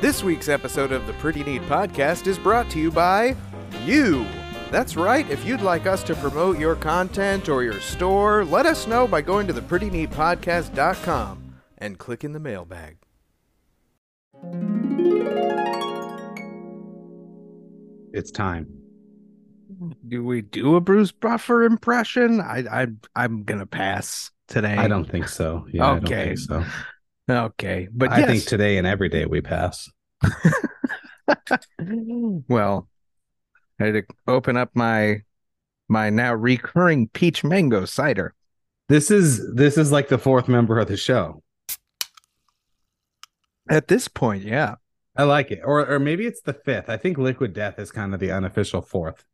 This week's episode of the Pretty Neat Podcast is brought to you by you. That's right, if you'd like us to promote your content or your store, let us know by going to theprettyneatpodcast.com and clicking the mailbag. It's time. Do we do a Bruce Buffer impression? I, I I'm gonna pass today. I don't think so. Yeah, I don't Okay. think so. Okay, but I yes. think today and every day we pass. well, I had to open up my my now recurring peach mango cider. This is this is like the fourth member of the show. At this point, yeah. I like it. Or or maybe it's the fifth. I think Liquid Death is kind of the unofficial fourth.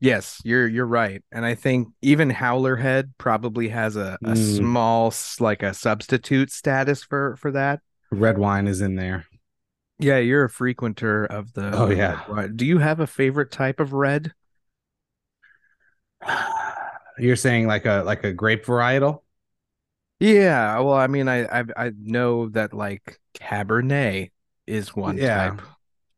Yes, you're you're right. And I think even Howler Head probably has a, a Mm. small like a substitute status for for that. Red wine is in there. Yeah, you're a frequenter of the Oh, yeah. wine. Do you have a favorite type of red? You're saying like a like a grape varietal? Yeah, well, I mean, I I, I know that like Cabernet is one Yeah. type,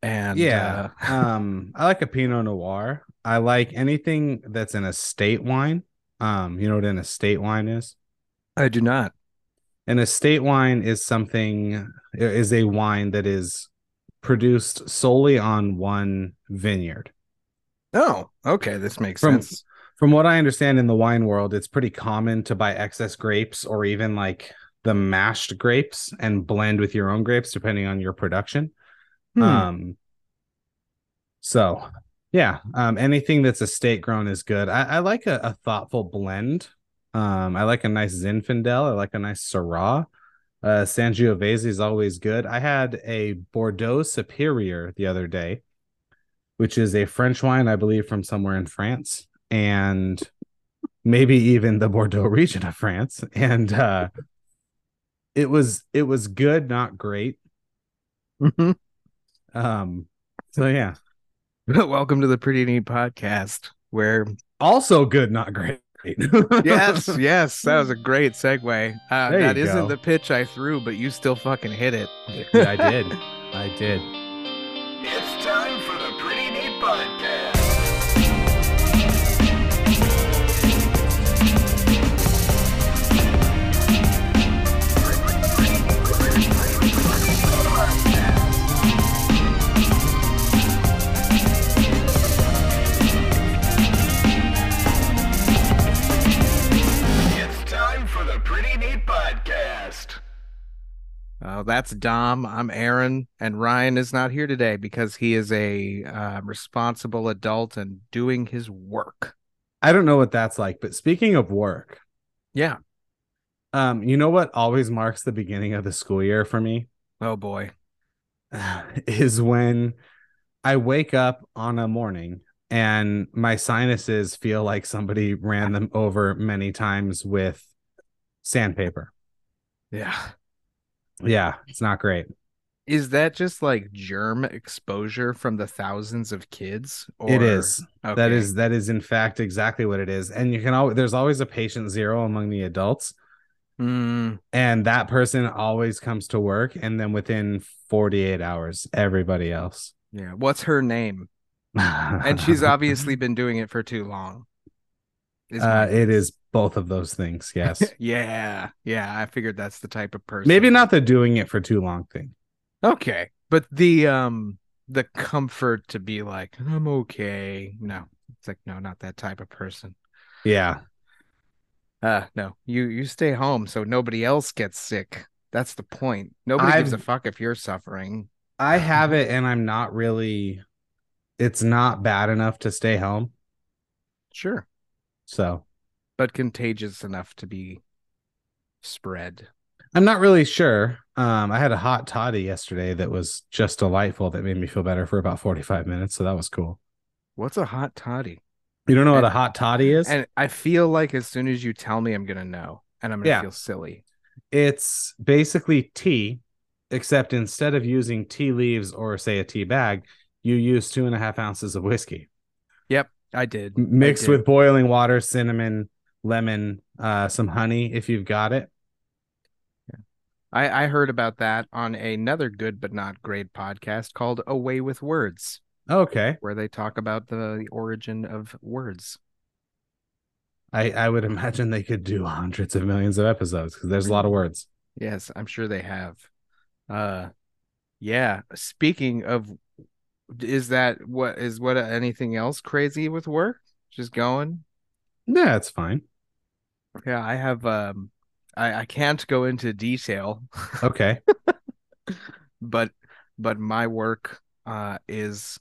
and yeah. uh, um I like a Pinot Noir. I like anything that's an estate wine. Um, you know what an estate wine is? I do not. An estate wine is something is a wine that is produced solely on one vineyard. Oh, okay, this makes From- sense. From what I understand in the wine world, it's pretty common to buy excess grapes or even like the mashed grapes and blend with your own grapes depending on your production. Hmm. Um so yeah, um anything that's estate grown is good. I, I like a, a thoughtful blend. Um I like a nice Zinfandel, I like a nice Syrah. Uh Sangiovese is always good. I had a Bordeaux Superior the other day, which is a French wine, I believe, from somewhere in France, and maybe even the Bordeaux region of France. And uh it was it was good, not great. Mhm. Um so yeah. Welcome to the Pretty Neat Podcast, where Also good, not great. yes, yes, that was a great segue. Uh, that isn't the pitch I threw, but you still fucking hit it. Yeah, I did. I did. Uh, that's Dom. I'm Aaron, and Ryan is not here today because he is a uh, responsible adult and doing his work. I don't know what that's like, but speaking of work, Yeah. um, you know what always marks the beginning of the school year for me Oh boy. is when I wake up on a morning and my sinuses feel like somebody ran them over many times with sandpaper. Yeah. Yeah, it's not great. Is that just like germ exposure from the thousands of kids? It or- is. That Okay. is that is in fact exactly what it is. And you can always there's always a patient zero among the adults. Mm, And that person always comes to work. And then within 48 hours, everybody else. yeah. What's her name? And she's obviously been doing it for too long. Is uh it is both of those things, yes. Yeah. Yeah. I figured that's the type of person. Maybe not the doing it for too long thing. Okay. But the um the comfort to be like, I'm okay. No. It's like, no, not that type of person. Yeah. Uh no. You you stay home so nobody else gets sick. That's the point. Nobody gives a I've- fuck if you're suffering. I have it and I'm not really it's not bad enough to stay home. Sure. So But contagious enough to be spread. I'm not really sure. Um, I had a hot toddy yesterday that was just delightful that made me feel better for about 45 minutes. So that was cool. What's a hot toddy? You don't know what a hot toddy is? And I feel like as soon as you tell me, I'm gonna know, and I'm gonna Yeah. feel silly. it's basically tea, except instead of using tea leaves or say a tea bag, you use two and a half ounces of whiskey Yep, I did mixed did. with boiling water, cinnamon, lemon, uh, some honey if you've got it. I, I heard about that on another good but not great podcast called A Way with Words, Okay. where they talk about the, the origin of words. I, I would imagine they could do hundreds of millions of episodes because there's a lot of words. Yes, I'm sure they have. Uh yeah, speaking of is that what is what anything else crazy with work? Just going? Yeah, it's fine. Yeah, I have um I I can't go into detail, Okay. but but my work uh is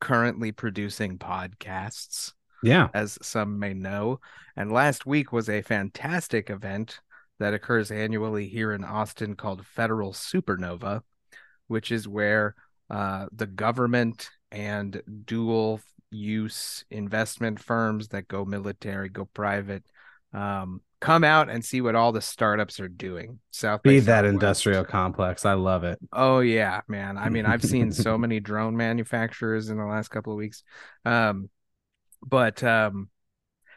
currently producing podcasts. Yeah. as some may know. And last week was a fantastic event that occurs annually here in Austin called Federal Supernova, which is where uh, the government and dual use investment firms that go military, go private, um, come out and see what all the startups are doing. South Be that industrial complex. I love it. Oh yeah, man. I mean, I've seen so many drone manufacturers in the last couple of weeks. Um but um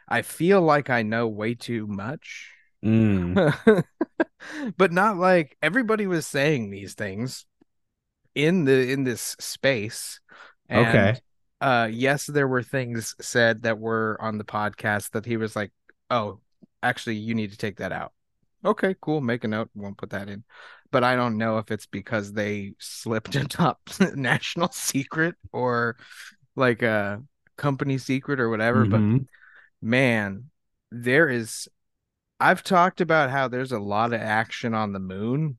I feel like I know way too much. Mm. but not like everybody was saying these things in the in this space. And, Okay. Uh yes, there were things said that were on the podcast that he was like, "Oh, actually you need to take that out." Okay, cool. Make a note. Won't put that in. But I don't know if it's because they slipped a top national secret or like a company secret or whatever. But Mhm. man, there is. I've talked about how there's a lot of action on the moon.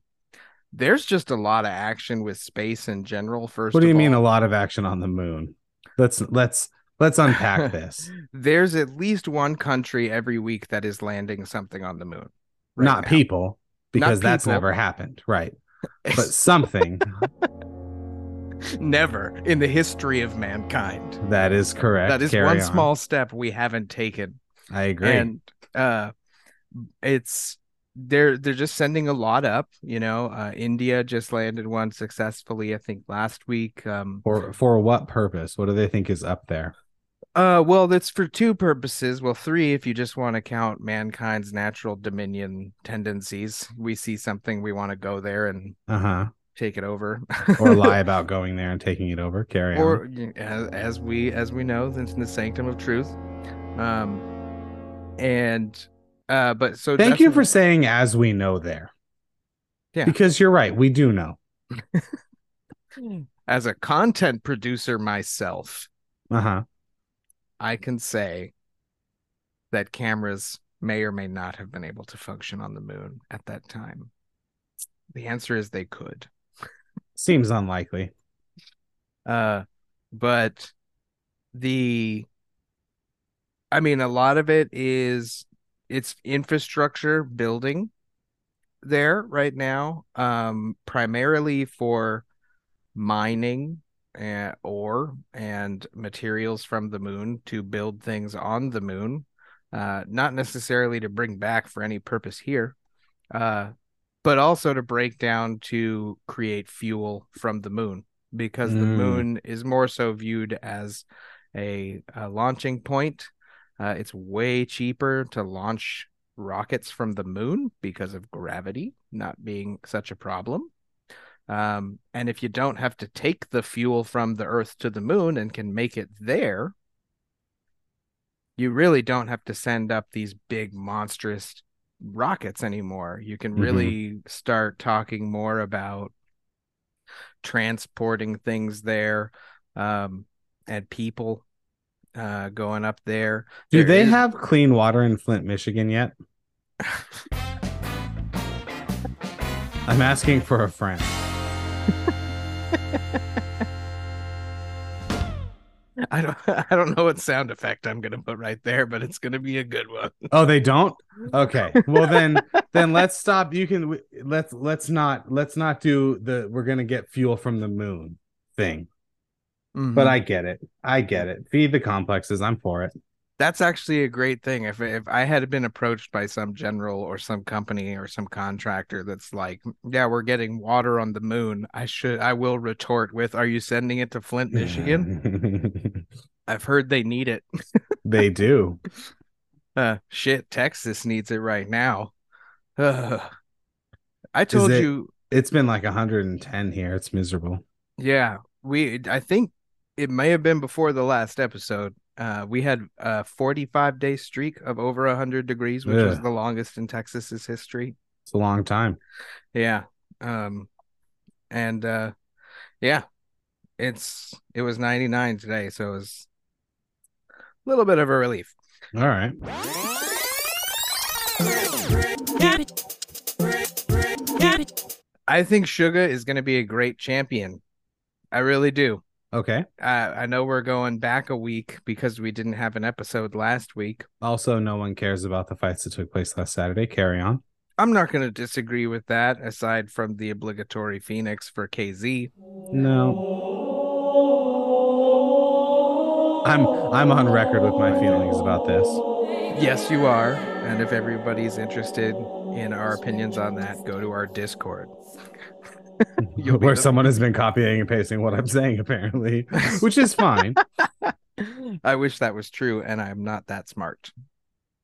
There's just a lot of action with space in general. First, what do you mean a lot of action on the moon? Let's let's let's unpack this. There's at least one country every week that is landing something on the moon. right Not now. people, because that's people. never happened. Right. But something. never in the history of mankind. that is correct. That is Carry one on. small step we haven't taken. I agree. And uh it's they're they're just sending a lot up, you know. Uh India just landed one successfully, I think last week. Um for for what purpose? What do they think is up there? Uh well that's for two purposes. Well, three if you just want to count mankind's natural dominion tendencies. We see something we want to go there and Uh-huh. take it over. Or lie about going there and taking it over. Carry or on. y- as, as we as we know that's in the sanctum of truth um and uh but so Thank you for saying as we know there. Yeah. Because you're right, we do know. as a content producer myself Uh-huh. I can say that cameras may or may not have been able to function on the moon at that time the answer is they could Seems unlikely. uh but the i mean a lot of it is it's infrastructure building there right now um primarily for mining uh, ore and materials from the moon to build things on the moon uh not necessarily to bring back for any purpose here uh but also to break down to create fuel from the moon because the Mm. moon is more so viewed as a, a launching point. Uh, it's way cheaper to launch rockets from the moon because of gravity not being such a problem. Um, and if you don't have to take the fuel from the Earth to the moon and can make it there, you really don't have to send up these big monstrous rockets anymore. You can Mhm. really start talking more about transporting things there um, and people uh, going up there. Do There they is- have clean water in Flint, Michigan yet? I'm asking for a friend. I don't I don't know what sound effect I'm gonna put right there, but it's gonna be a good one. Oh, they don't? Okay. Well then then let's stop. You can let's let's not let's not do the we're going to get fuel from the moon thing. Mm-hmm. But I get it. I get it. Feed the complexes. I'm for it. That's actually a great thing. If if I had been approached by some general or some company or some contractor that's like, yeah, we're getting water on the moon, I should I will retort with, are you sending it to Flint, Michigan? I've heard they need it. they do. Uh, shit, Texas needs it right now. Ugh. I told it- you, It's been like 110 here. It's miserable. yeah, we I think it may have been before the last episode. Uh, we had a 45 day streak of over 100 degrees, which was the longest in Texas's history. It's a long time. Yeah. Um and uh yeah. It's it was 99 today, so it was a little bit of a relief. All right. I think Suga is going to be a great champion. I really do. Okay. Uh, I know we're going back a week because we didn't have an episode last week. Also, no one cares about the fights that took place last Saturday. Carry on. I'm not going to disagree with that aside from the obligatory Phoenix for KZ. No. I'm I'm on record with my feelings about this. Yes, you are. And if everybody's interested in our opinions on that, go to our Discord. Where someone has been copying and pasting what I'm saying, apparently, which is fine. I wish that was true, and I'm not that smart.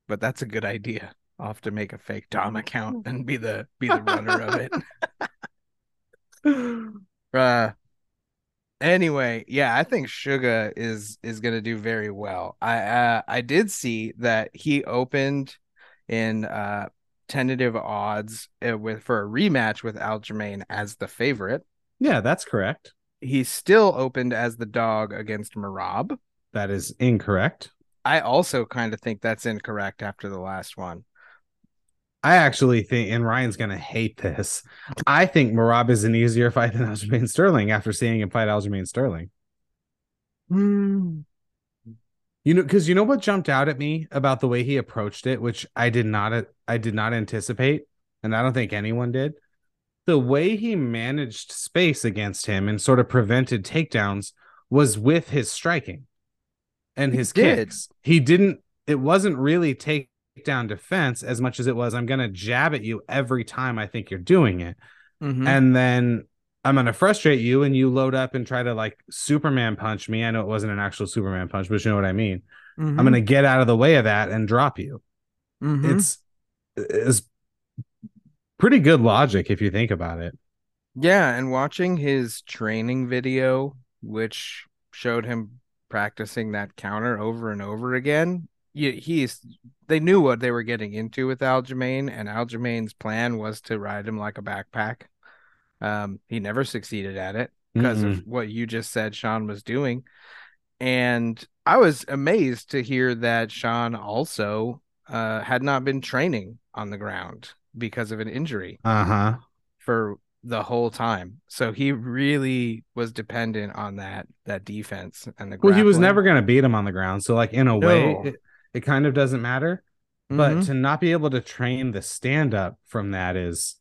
But that's a good idea. I'll have to make a fake Dom account and be the be the runner of it. Uh anyway, yeah, I think Suga is is gonna do very well. I uh, I did see that he opened in uh tentative odds uh, with for a rematch with Aljamain as the favorite. Yeah, that's correct. He still opened as the dog against Merab. That is incorrect. I also kind of think that's incorrect after the last one. I actually think, and Ryan's gonna hate this. I think Merab is an easier fight than Aljamain Sterling after seeing him fight Aljamain Sterling. You know, because you know what jumped out at me about the way he approached it, which I did not, I did not anticipate, and I don't think anyone did. The way he managed space against him and sort of prevented takedowns was with his striking and He his did. kicks. He didn't. It wasn't really takedown defense as much as it was. I'm gonna jab at you every time I think you're doing it Mhm. and then I'm gonna frustrate you, and you load up and try to like Superman punch me. I know it wasn't an actual Superman punch, but you know what I mean. Mhm. I'm gonna get out of the way of that and drop you. Mhm. It's it's pretty good logic if you think about it. Yeah, and watching his training video, which showed him practicing that counter over and over again, you, he's they knew what they were getting into with Aljamain, and Aljamain's plan was to ride him like a backpack. Um, he never succeeded at it because of what you just said Sean was doing. And I was amazed to hear that Sean also uh, had not been training on the ground because of an injury Uh huh. for the whole time. So he really was dependent on that that defense and the Well, he was never gonna beat him on the ground, so like in a way, it, it kind of doesn't matter. But Mhm. to not be able to train the stand up from that is,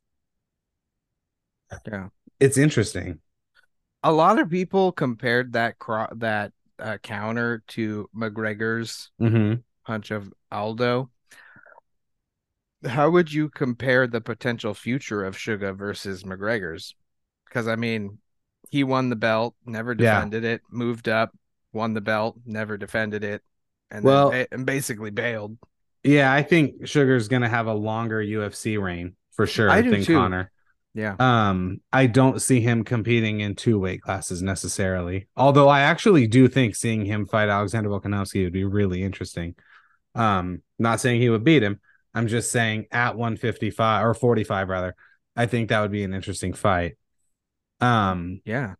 Yeah. it's interesting. a lot of people compared that cro- that uh, counter to McGregor's hmm punch of Aldo. How would you compare the potential future of Suga versus McGregor's? Because I mean, he won the belt, never Yeah. defended it, moved up, won the belt, never defended it, and Well- then ba- and basically bailed. Yeah, I think Suga's gonna have a longer UFC reign for sure I do than too. Conor. Yeah. Um, I don't see him competing in two weight classes necessarily. Although I actually do think seeing him fight Alexander Volkanovski would be really interesting. Um, not saying he would beat him. I'm just saying at 155 or 45 rather. I think that would be an interesting fight. Um, Yeah.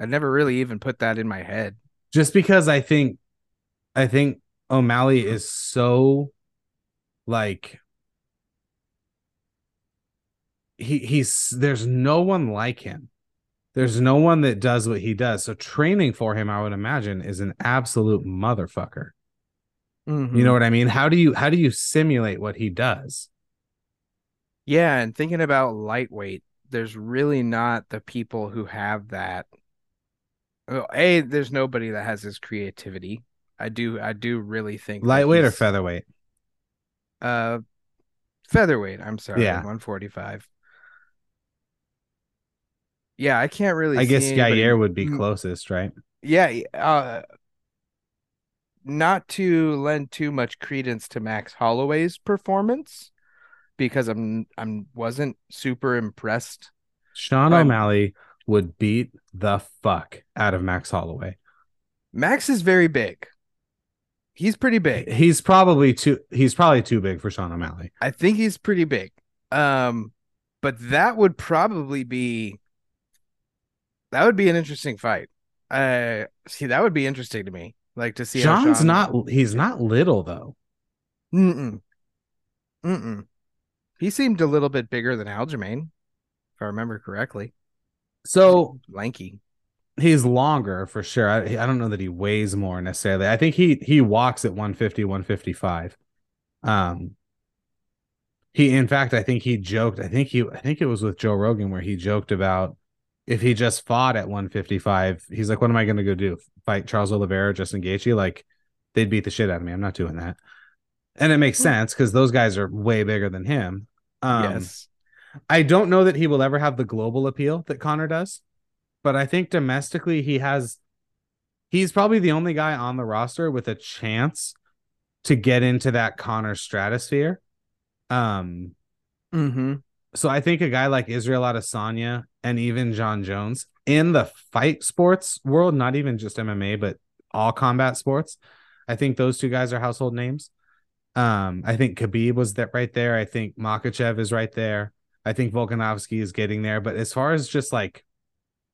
I never really even put that in my head. just because I think I think O'Malley is so like he he's there's no one like him. There's no one that does what he does. So training for him, I would imagine, is an absolute motherfucker. Mm-hmm. You know what I mean? How do you how do you simulate what he does? Yeah, and thinking about lightweight, there's really not the people who have that. Well, A, there's nobody that has his creativity. I do I do really think Lightweight or featherweight? Uh featherweight, I'm sorry, Yeah. 145. Yeah, I can't really I guess anybody- Yair would be closest, right? Yeah, uh not to lend too much credence to Max Holloway's performance, because I'm I'm wasn't super impressed. Sean Um, O'Malley would beat the fuck out of Max Holloway. Max is very big. He's pretty big. He's probably too he's probably too big for Sean O'Malley. I think he's pretty big. Um, but that would probably be that would be an interesting fight. Uh, see, that would be interesting to me. Like to see John's Sean- not he's not little though. Mm-mm. Mm-mm. He seemed a little bit bigger than Aljamain, if I remember correctly. So Lanky. he's longer for sure. I, I don't know that he weighs more necessarily. I think he he walks at 150, 155. Um he in fact I think he joked, I think he I think it was with Joe Rogan where he joked about if he just fought at 155, he's like, What am I gonna go do? Fight Charles Oliveira, Justin Gaethje? Like they'd beat the shit out of me. I'm not doing that. And it makes Hmm. sense because those guys are way bigger than him. Um yes. I don't know that he will ever have the global appeal that Conor does, but I think domestically he has. He's probably the only guy on the roster with a chance to get into that Conor stratosphere. Um, Mm-hmm. So I think a guy like Israel Adesanya and even Jon Jones in the fight sports world, not even just MMA, but all combat sports, I think those two guys are household names. Um, I think Khabib was that right there. I think Makhachev is right there. I think Volkanovski is getting there. But as far as just like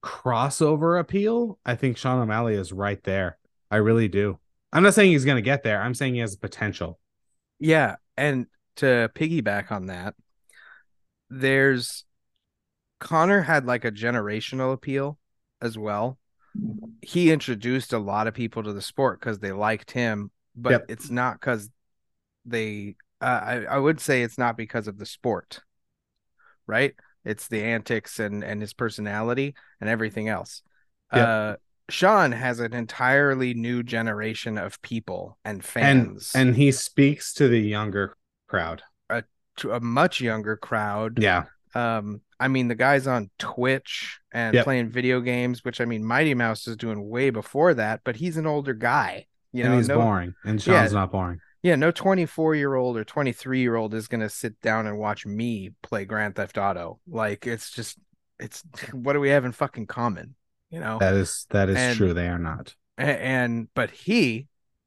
crossover appeal, I think Sean O'Malley is right there. I really do. I'm not saying he's going to get there. I'm saying he has potential. Yeah, and to piggyback on that, there's Conor had like a generational appeal as well. He introduced a lot of people to the sport because they liked him, but Yep. it's not because they. Uh, I I would say it's not because of the sport, right? It's the antics and and his personality and everything else. Yep. Uh, Sean has an entirely new generation of people and And fans and he speaks to the younger crowd. To a much younger crowd. Yeah. Um, I mean, the guy's on Twitch and Yep. playing video games, which I mean, Mighty Mouse is doing way before that, but he's an older guy. You and know, he's no, boring. And Yeah. Sean's not boring. yeah, no 24 year old or 23 year old is gonna sit down and watch me play Grand Theft Auto. Like, it's just, it's what do we have in fucking common? You know, That is that is And- true. They are not. A- and but he,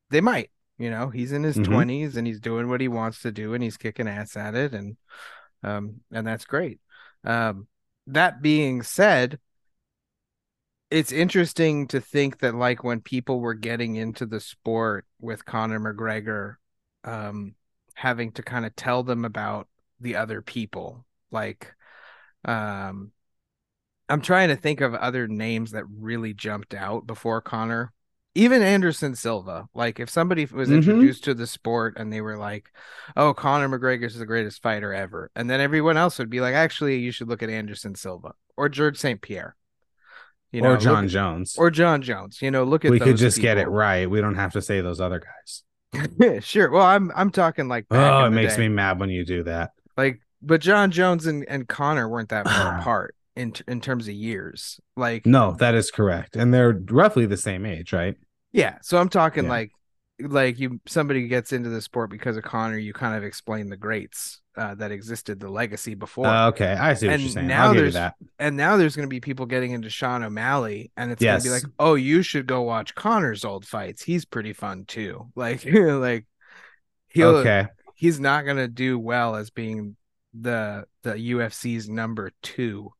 they might. You know, he's in his Mhm. 20s and he's doing what he wants to do and he's kicking ass at it and um and that's great. Um that being said, it's interesting to think that like when people were getting into the sport with Conor McGregor um having to kind of tell them about the other people like um I'm trying to think of other names that really jumped out before Conor. Even Anderson Silva. Like if somebody was Mhm. introduced to the sport and they were like, "Oh, Conor McGregor is the greatest fighter ever," and then everyone else would be like, "Actually, you should look at Anderson Silva or George St. Pierre." You know, or Jon at- Jones. or Jon Jones. You know, look at we could just get it right. We don't have to say those other guys. sure. Well, I'm I'm talking like Oh, it makes day. me mad when you do that. like but Jon Jones and, and Conor weren't that far apart in t- in terms of years. Like No, that is correct. And they're roughly the same age, right? Yeah, so I'm talking Yeah. like like you somebody gets into the sport because of Conor, you kind of explain the greats uh, that existed, the legacy before. Uh, okay, I see what And you're saying. now I'll give you there's- that. and now there's going to be people getting into Sean O'Malley and it's going to be like, "Oh, you should go watch Conor's old fights. He's pretty fun too." Like like he'll Okay. he's not going to do well as being the the UFC's number 2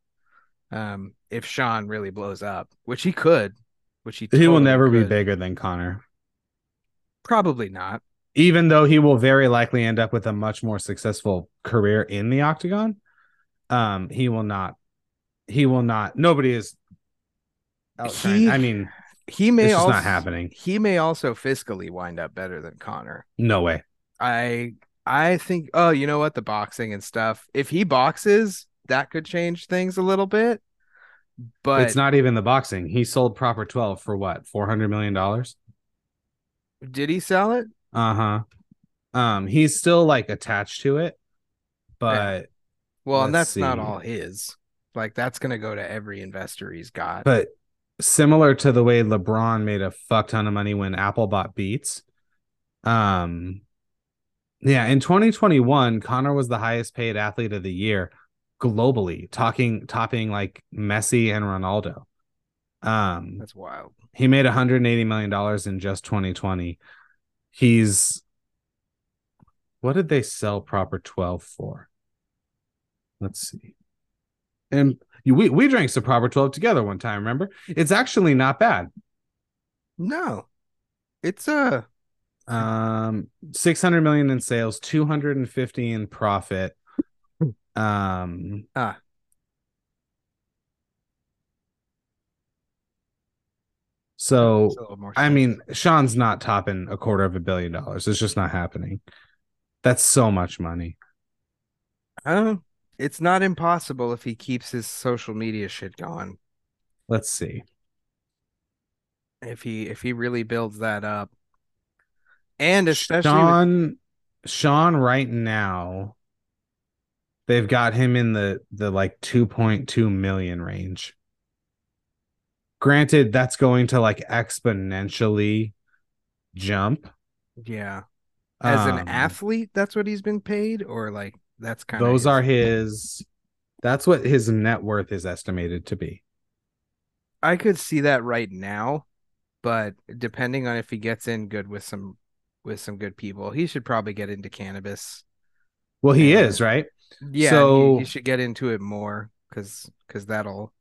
um if Sean really blows up, which he could, which he He will totally never be bigger than Conor. Probably not. Even though he will very likely end up with a much more successful career in the octagon, um, he will not. He will not. Nobody is. He- I mean, he may It's also not happening. He may also fiscally wind up better than Conor. no way. I I think oh, you know what? The boxing and stuff. If he boxes, that could change things a little bit. But it's not even the boxing. He sold Proper Twelve for what? Four hundred million dollars. did he sell it? Uh huh. Um, he's still like attached to it, but Well, and that's not all his. Like that's gonna go to every investor he's got. but similar to the way LeBron made a fuck ton of money when Apple bought Beats, um, Yeah, in 2021, Conor was the highest paid athlete of the year globally, talking topping like Messi and Ronaldo. Um That's wild. he made 180 million dollars in just 2020. He's what did they sell proper 12 for? Let's see. And you, we we drank some proper 12 together one time, remember? It's actually not bad. No, it's uh Um 600 million in sales, 250 in profit. Um Ah. So it's a little more I mean, Sean's not topping a quarter of a billion dollars. It's just not happening. That's so much money. Uh, it's not impossible if he keeps his social media shit going. Let's see. If he if he really builds that up, and especially with- Sean Sean right now they've got him in the the like 2.2 million range. Granted that's going to like exponentially jump. yeah, as an Um, athlete, that's what he's been paid, or like that's kind of those are his that's what his net worth is estimated to be. I could see that right now, but depending on if he gets in good with some with some good people, he should probably get into cannabis. Well, he Yeah. is, right? Yeah, So- he should get into it more because because that'll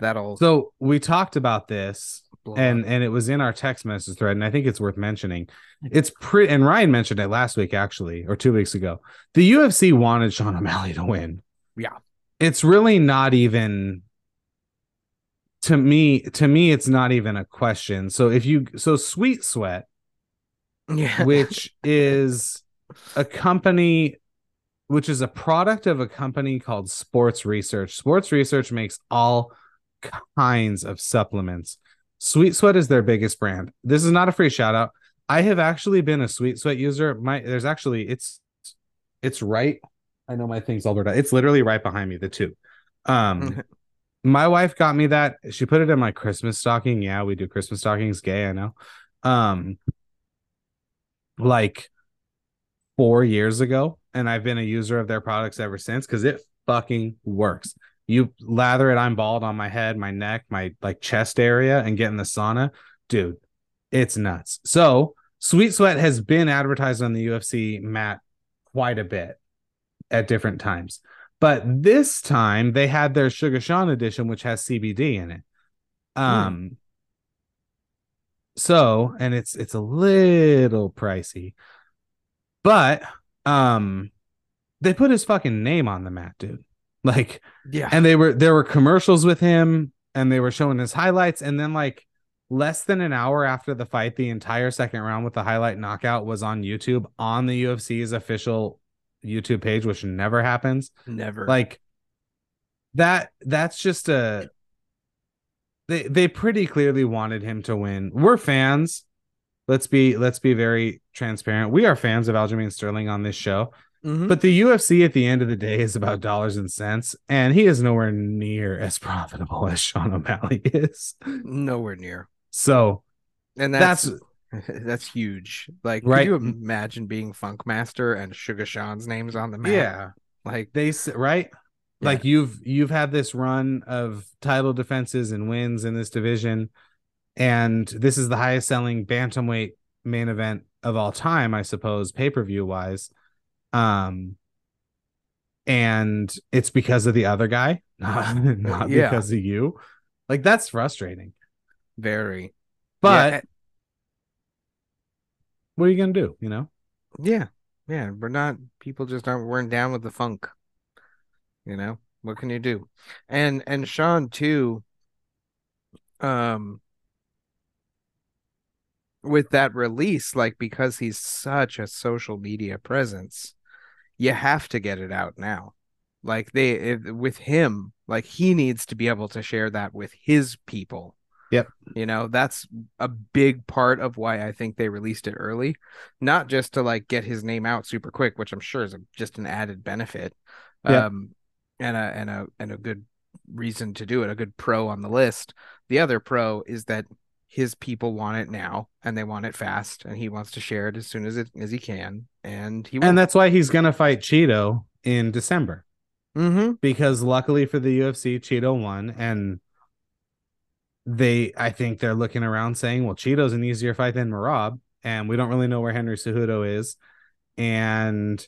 that'll So we talked about this and and it was in our text message thread and i think it's worth mentioning. Mm-hmm. It's pretty and ryan mentioned it last week actually or two weeks ago. The ufc wanted sean o'malley to win. Yeah. it's really not even to me to me it's not even a question. So if you so sweet sweat yeah, which is a company which is a product of a company called Sports Research. Sports Research makes all kinds of supplements. Sweet Sweat is their biggest brand. This is not a free shout out. I have actually been a Sweet Sweat user. My there's actually it's it's right. I know my thing's all out. It's literally right behind me, the two. Um my wife got me that. She put it in my Christmas stocking. Yeah, we do Christmas stockings. Gay, I know. Um, like four years ago, and I've been a user of their products ever since because it fucking works. You lather it, I'm bald on my head, my neck, my like chest area, and get in the sauna, dude. It's nuts. So Sweet Sweat has been advertised on the UFC mat quite a bit at different times. But this time they had their Suga Sean edition, which has CBD in it. Um so and it's it's a little pricey, but um they put his fucking name on the mat, dude. Like yeah, and they were there were commercials with him and they were showing his highlights and then like less than an hour after the fight the entire second round with the highlight knockout was on YouTube on the UFC's official YouTube page which never happens. Never. Like that that's just a they they pretty clearly wanted him to win. We're fans let's be let's be very transparent we are fans of Aljamain Sterling on this show Mhm. but the UFC at the end of the day is about dollars and cents, and he is nowhere near as profitable as Sean O'Malley is. nowhere near. So And that's that's, that's, huge. Like, Right. could you imagine being Funkmaster and Suga Sean's names on the map? yeah, like they right. Yeah. Like you've you've had this run of title defenses and wins in this division, and this is the highest selling bantamweight main event of all time, I suppose, pay per view wise. Um, and it's because of the other guy, not, not Yeah. because of you. Like that's frustrating. very. But yeah, what are you gonna do? You know? yeah, yeah. We're not. People just aren't weren't down with the funk. You know what can you do? And and Sean too. Um. With that release, like because he's such a social media presence, you have to get it out now. Like they if, with him, like he needs to be able to share that with his people. Yep. You know, that's a big part of why I think they released it early, not just to like get his name out super quick, which I'm sure is a, just an added benefit. Yep. Um and a and a and a good reason to do it, a good pro on the list. The other pro is that his people want it now and they want it fast and he wants to share it as soon as it as he can and he will. And that's why he's gonna fight Chito in December. mm-hmm. Because luckily for the UFC, Chito won, and they I think they're looking around saying, Well, Chito's an easier fight than Merab, and we don't really know where Henry Cejudo is. And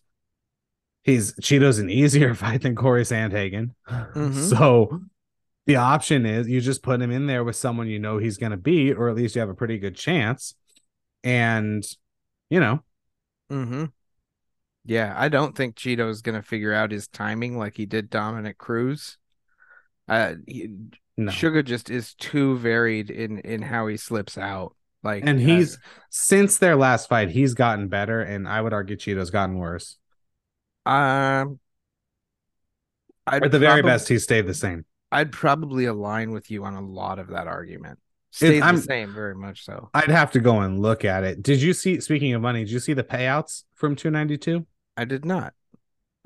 he's Chito's an easier fight than Corey Sandhagen. Mhm. So the option is you just put him in there with someone you know he's going to beat, or at least you have a pretty good chance. And, you know, Mm-hmm. Yeah, I don't think Chito is gonna figure out his timing like he did Dominick Cruz. Uh, he, no. Suga just is too varied in in how he slips out. Like, And uh, he's since their last fight, he's gotten better, and I would argue Chito's gotten worse. um, I'd At the very best, he stayed the same. I'd probably align with you on a lot of that argument. Stays I'm- the same, very much so. I'd have to go and look at it. Did you see? Speaking of money, did you see the payouts from 292? I did not.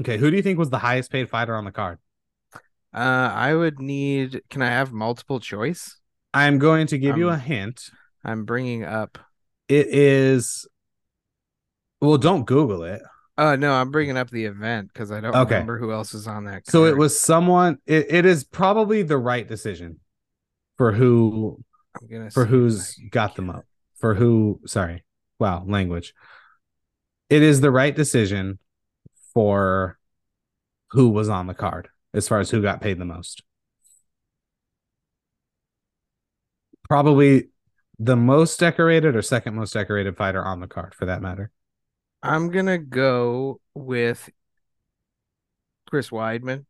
Okay, who do you think was the highest paid fighter on the card? Uh, I would need. Can I have multiple choice? I'm going to give you Um, a hint. I'm bringing up. It is. Well, don't Google it. Oh no, I'm bringing up the event because I don't Okay. remember who else is on that. So it was someone. It, it is probably the right decision for who for who's got them up for who sorry wow language it is the right decision for who was on the card as far as who got paid the most probably the most decorated or second most decorated fighter on the card for that matter I'm gonna go with Chris Weidman,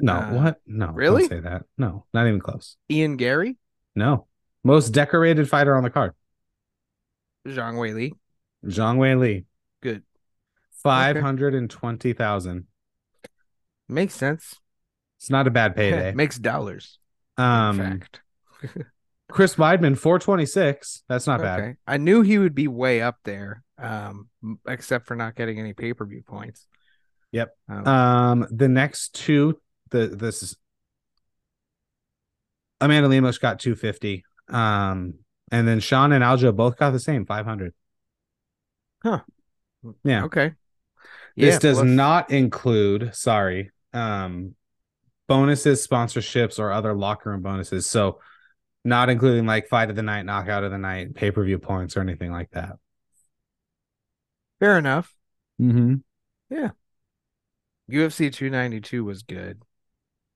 no Uh, what no really? say that no not even close Ian Garry, no most decorated fighter on the card Zhang Weili. Zhang Weili Good. 520,000 Makes sense. it's not a bad payday Makes dollars. in Um, fact. Chris Weidman, 426. That's not bad. I knew he would be way up there, um, except for not getting any pay per view points. Yep. Um, Um, the next two, the this is Amanda Lemos got 250. Um, and then Sean and Aljo both got the same 500. Huh. yeah. okay. This Yeah, does plus- not include, sorry, um, bonuses, sponsorships, or other locker room bonuses. So, not including like fight of the night, knockout of the night, pay per view points, or anything like that. Fair enough. Mm-hmm. Yeah. UFC 292 was good.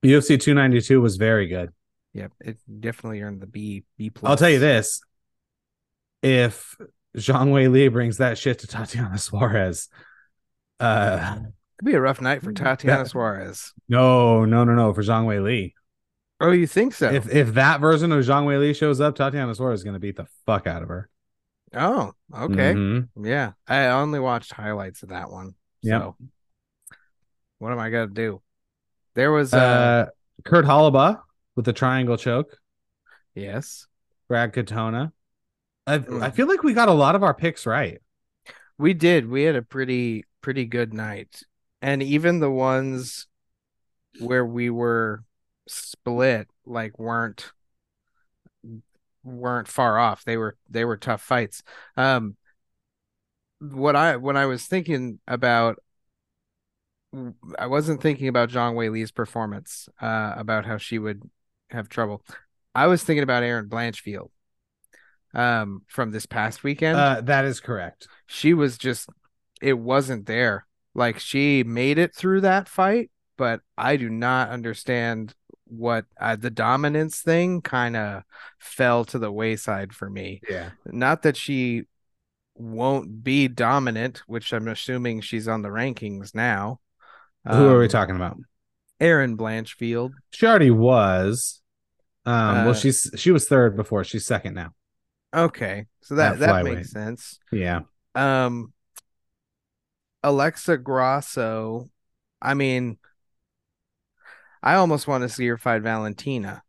UFC 292 was very good. Yep, it definitely earned the B B plus. I'll tell you this: if Zhang Weili brings that shit to Tatiana Suarez, uh, Could be a rough night for Tatiana That- Suarez. no, no, no, no, for Zhang Weili. Oh, you think so? If if that version of Zhang Weili shows up, Tatiana Suarez is gonna beat the fuck out of her. Oh, okay. Mhm. Yeah, I only watched highlights of that one. Yep. So, what am I gonna do? There was uh, Uh, Kurt Holobaugh with the triangle choke. yes, Brad Katona. I I Mm. feel like we got a lot of our picks right. we did. We had a pretty pretty good night, and even the ones where we were split like weren't weren't far off. They were they were tough fights. Um, what I when I was thinking about I wasn't thinking about Zhang Weili's performance, uh, about how she would have trouble. I was thinking about Erin Blanchfield, um, from this past weekend. Uh, that is correct. she was just, it wasn't there. Like she made it through that fight, but I do not understand what uh, the dominance thing kind of fell to the wayside for me. Yeah. Not that she won't be dominant, which I'm assuming she's on the rankings now. Who are we Um, talking about? Erin Blanchfield. She already was. Um, Uh, well, she's she was third before. She's second now. Okay, so that At that makes sense. Yeah. Um, Alexa Grasso. I mean, I almost want to see her fight Valentina.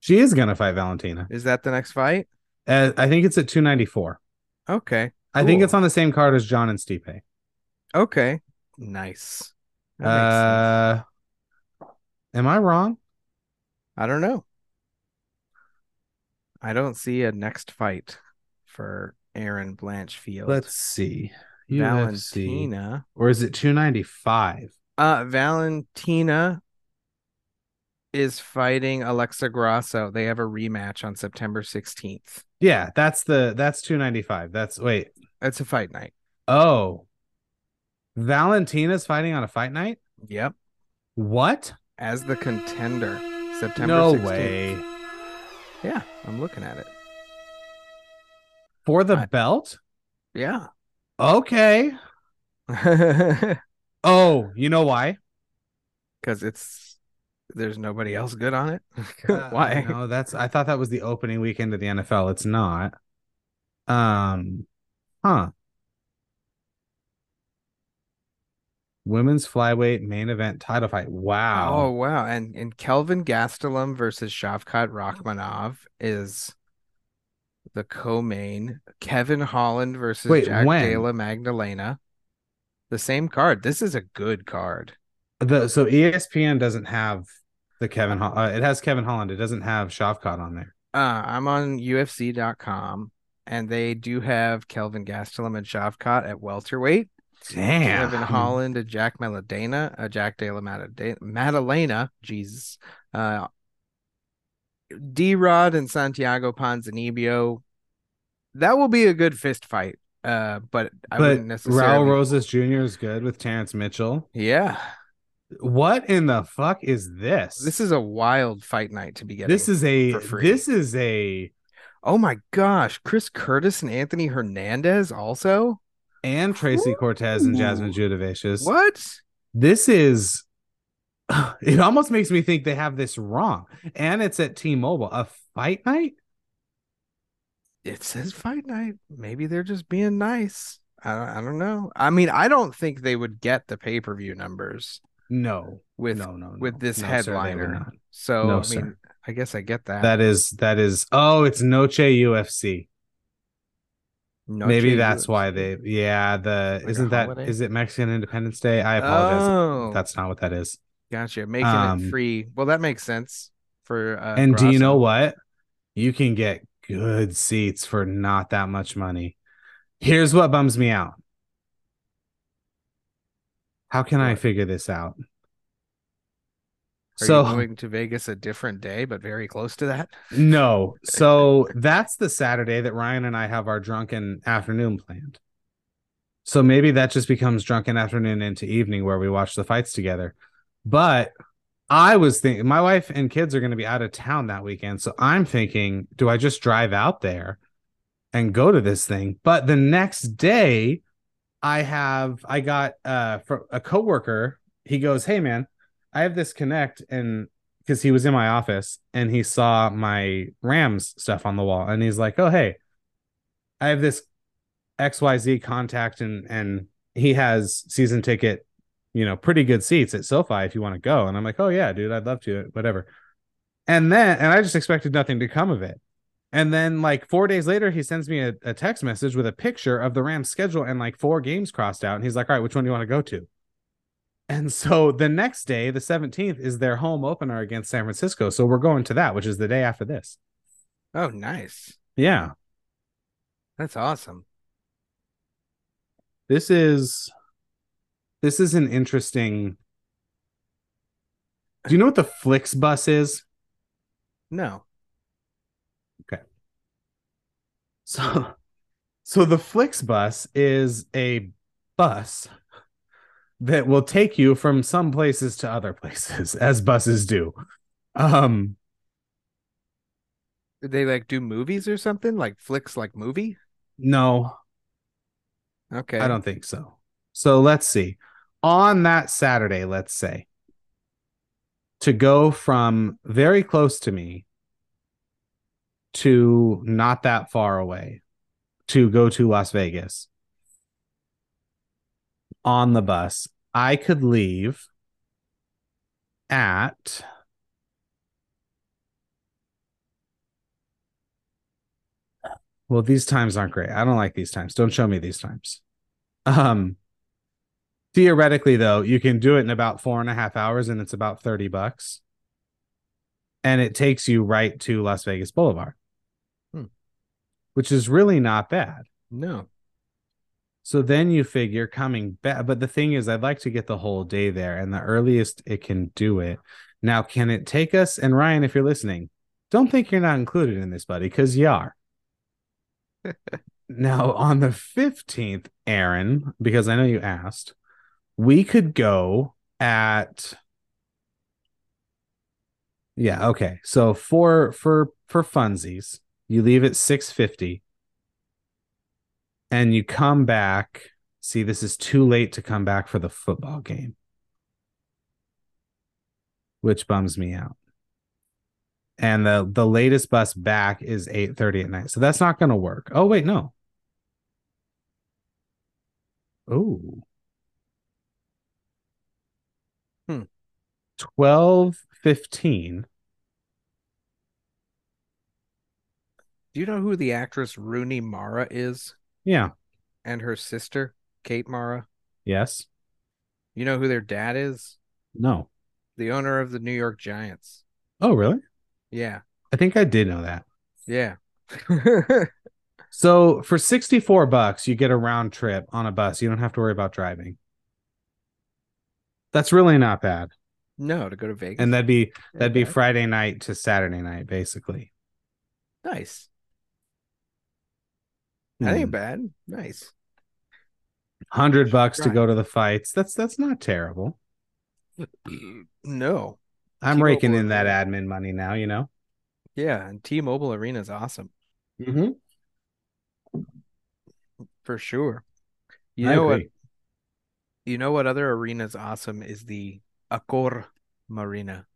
She is gonna fight Valentina. Is that the next fight? Uh, I think it's at 294. Okay. I think it's on the same card as Jon and Stipe. Okay. Nice. That makes sense. Uh, am I wrong? I don't know. I don't see a next fight for Erin Blanchfield. Let's see. UFC. Valentina. Or is it 295? Uh, Valentina is fighting Alexa Grasso. They have a rematch on September 16th. Yeah, that's the that's 295. That's wait. It's a fight night. Oh. Valentina's fighting on a fight night? Yep. What? As the contender. September no 16th. way. Yeah, I'm looking at it. For the I- belt? Yeah. Okay. Oh, you know why? Because it's there's nobody else good on it. Uh, Why? No, that's I thought that was the opening weekend of the NFL. It's not. Um, huh. Women's flyweight main event title fight. Wow. Oh Wow. And and Kelvin Gastelum versus Shavkat Rakhmonov is the co-main. Kevin Holland versus Wait, Jack when? Della Maddalena. The same card. This is a good card. The so ESPN doesn't have the Kevin. Uh, it has Kevin Holland. It doesn't have Shavkat on there. Uh, I'm on UFC.com, and they do have Kelvin Gastelum and Shavkat at welterweight. Damn. Kevin Holland and Jack Maladena, uh, Jack Della Maddalena, Maddalena, Jesus, uh, D Rod and Santiago Ponzinibbio. That will be a good fist fight. Uh, but I But wouldn't necessarily. Raul. Rosas Jr. is good with Terrence Mitchell. Yeah, What in the fuck is this? this is a wild fight night to be getting. this is a this is a oh my gosh, Chris Curtis and Anthony Hernandez also. and Tracy Cortez and Jasmine Ooh. What? This is it almost makes me think they have this wrong. And it's at T-Mobile. A fight night? It says fight night. Maybe they're just being nice. I don't, I don't know. I mean, I don't think they would get the pay per view numbers No. with no, no, no. with this No, headliner. not. So No, I mean, sir. I guess I get that. That is that is oh, it's Noche UFC. Noche Maybe that's UFC. why they yeah, the Like isn't that is it Mexican Independence Day? I apologize. Oh, That's not what that is. gotcha. Making Um, it free. Well, that makes sense for. Uh, and do you know what? You can get good seats for not that much money. Here's what bums me out. How can I figure this out? Are so you moving to Vegas a different day, but very close to that? no, so that's the Saturday that Ryan and I have our drunken afternoon planned. So maybe that just becomes drunken afternoon into evening where we watch the fights together. But I was thinking my wife and kids are going to be out of town that weekend. So I'm thinking, do I just drive out there and go to this thing? But the next day, I have I got uh for a coworker, he goes, Hey man, I have this connect and because he was in my office and he saw my Rams stuff on the wall and he's like, Oh hey, I have this XYZ contact and and he has season ticket, you know, pretty good seats at SoFi if you want to go. And I'm like, Oh yeah, dude, I'd love to, whatever. And then and I just expected nothing to come of it. And then like four days later, he sends me a, a text message with a picture of the Rams schedule and like four games crossed out. And he's like, All right, which one do you want to go to? And so the next day, the 17th, is their home opener against San Francisco. So we're going to that, which is the day after this. Oh, nice. Yeah. That's awesome. This is this is an interesting. Do you know what the Flix bus is? No. So so the Flix bus is a bus that will take you from some places to other places as buses do. Um Did they like do movies or something? Like flicks like movie? no, Okay. I don't think so. So let's see. On that Saturday, let's say, to go from very close to me to not that far away to go to Las Vegas on the bus, I could leave at Well, these times aren't great. I don't like these times. Don't show me these times. Um theoretically though, you can do it in about four and a half hours and it's about 30 bucks. And it takes you right to Las Vegas Boulevard. Which is really not bad. No. So then you figure coming back, but the thing is, I'd like to get the whole day there, and the earliest it can do it. Now, can it take us? And Ryan, if you're listening, don't think you're not included in this, buddy, because you are. now, on the 15th, Aaron, because I know you asked, we could go at yeah, okay. So for for for funsies, you leave at 650 and you come back. See, this is too late to come back for the football game. Which bums me out. And the the latest bus back is 8:30 at night. So that's not going to work. Oh wait, no. Oh. Hmm. 12 Do you know who the actress Rooney Mara is Yeah. and her sister Kate Mara? Yes. You know who their dad is? No. The owner of the New York Giants. Oh, really? Yeah. I think I did know that. Yeah. So for 64 bucks, you get a round trip on a bus. You don't have to worry about driving. That's really not bad. no, to go to Vegas. And that'd be that'd be. Friday night to Saturday night, basically. nice. That Hmm. ain't bad. Nice. Hundred bucks to go to the fights. That's that's not terrible. No. I'm T-Mobile raking in that admin money now, you know. Yeah, and T-Mobile Arena is awesome Mm-hmm. for sure. You I know what? You know what other arena is awesome is the Accor Marina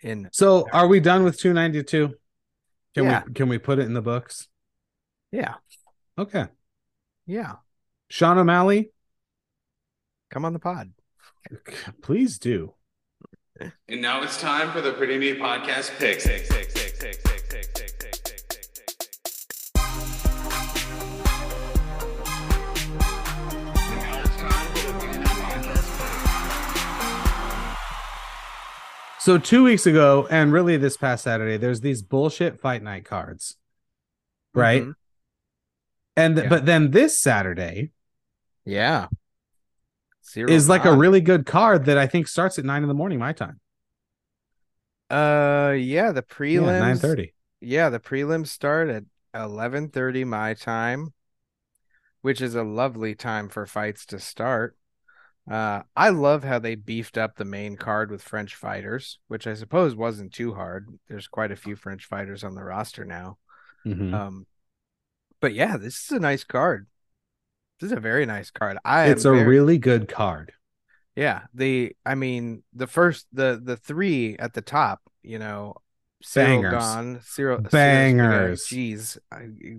in So are we done with 292? Can Yeah. we can we put it in the books? yeah Okay. Yeah. Sean O'Malley, come on the pod. Please do. And now it's time for the Pretty Neat Podcast picks. So two weeks ago, and really this past Saturday, there's these bullshit fight night cards, right? Mm-hmm. And Yeah. but then this Saturday Yeah. Zero is like a really good card that I think starts at nine in the morning my time. uh yeah the prelims Yeah, nine thirty. yeah the prelims start at 11:30 my time which is a lovely time for fights to start uh I love how they beefed up the main card with French fighters which I suppose wasn't too hard there's quite a few French fighters on the roster now Mhm. um but yeah this is a nice card this is a very nice card I It's a very- really good card. Yeah, the I mean the first the the three at the top, you know, Ciryl Bangers. Gone, Ciryl Bangers. Jeez,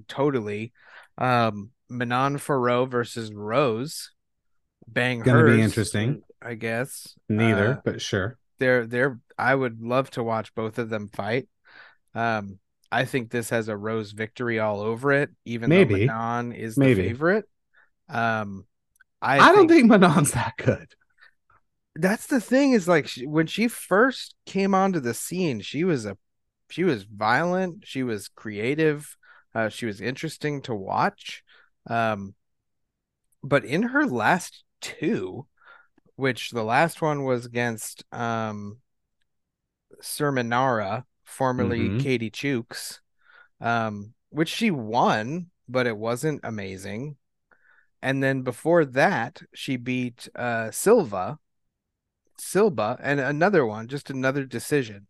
totally. Um, Manon Fiorot versus Rose. Bang Gonna be interesting. I guess. Neither, Uh, but sure. they're they're I would love to watch both of them fight. Um, I think this has a Rose victory all over it, even Maybe. though Manon is Maybe. the favorite. Um, I, I, don't think Manon's that good. that's the thing is like she, when she first came onto the scene she was a she was violent she was creative uh, she was interesting to watch um but in her last two which the last one was against um Cerminara, formerly Mhm. Katie Chooks um which she won but it wasn't amazing and then before that she beat uh Silva Silva and another one, just another decision.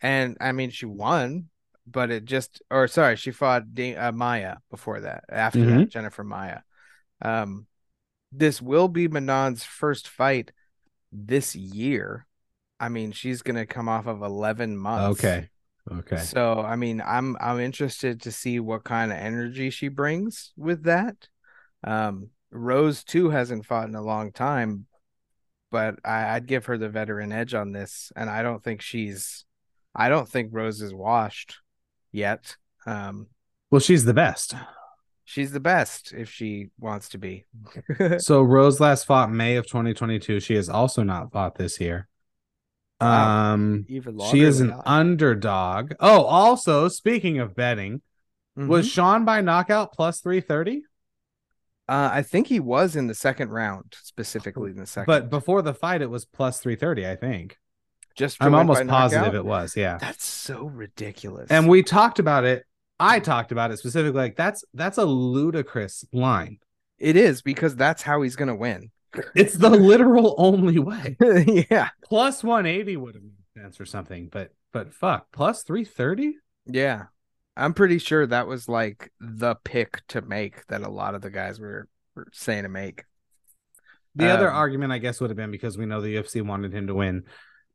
And I mean, she won, but it just, or sorry, she fought Da- uh, Maia before that. After that, Jennifer Maia. Um, this will be Manon's first fight this year. I mean, she's gonna come off of eleven months. Okay. Okay. So I mean, I'm I'm interested to see what kind of energy she brings with that. Um, Rose too hasn't fought in a long time, but I, I'd give her the veteran edge on this, and I don't think she's, I don't think Rose is washed yet. Um, Well, she's the best. she's the best if she wants to be. so Rose last fought May of 2022. She has also not fought this year. Wow. Um, Even she is an underdog. Oh, also speaking of betting, Was Sean by knockout plus 330? Uh, I think he was in the second round, specifically in the second. But before the fight, it was plus 330, I think. just I'm almost positive knockout? it was, yeah. That's so ridiculous. And we talked about it. I talked about it specifically. Like that's that's a ludicrous line. it is because that's how he's gonna win. It's the literal only way. yeah, Plus 180 would have made sense or something, but but fuck, plus 330? yeah. I'm pretty sure that was like the pick to make that a lot of the guys were, were saying to make. The other Um, argument, I guess, would have been because we know the UFC wanted him to win,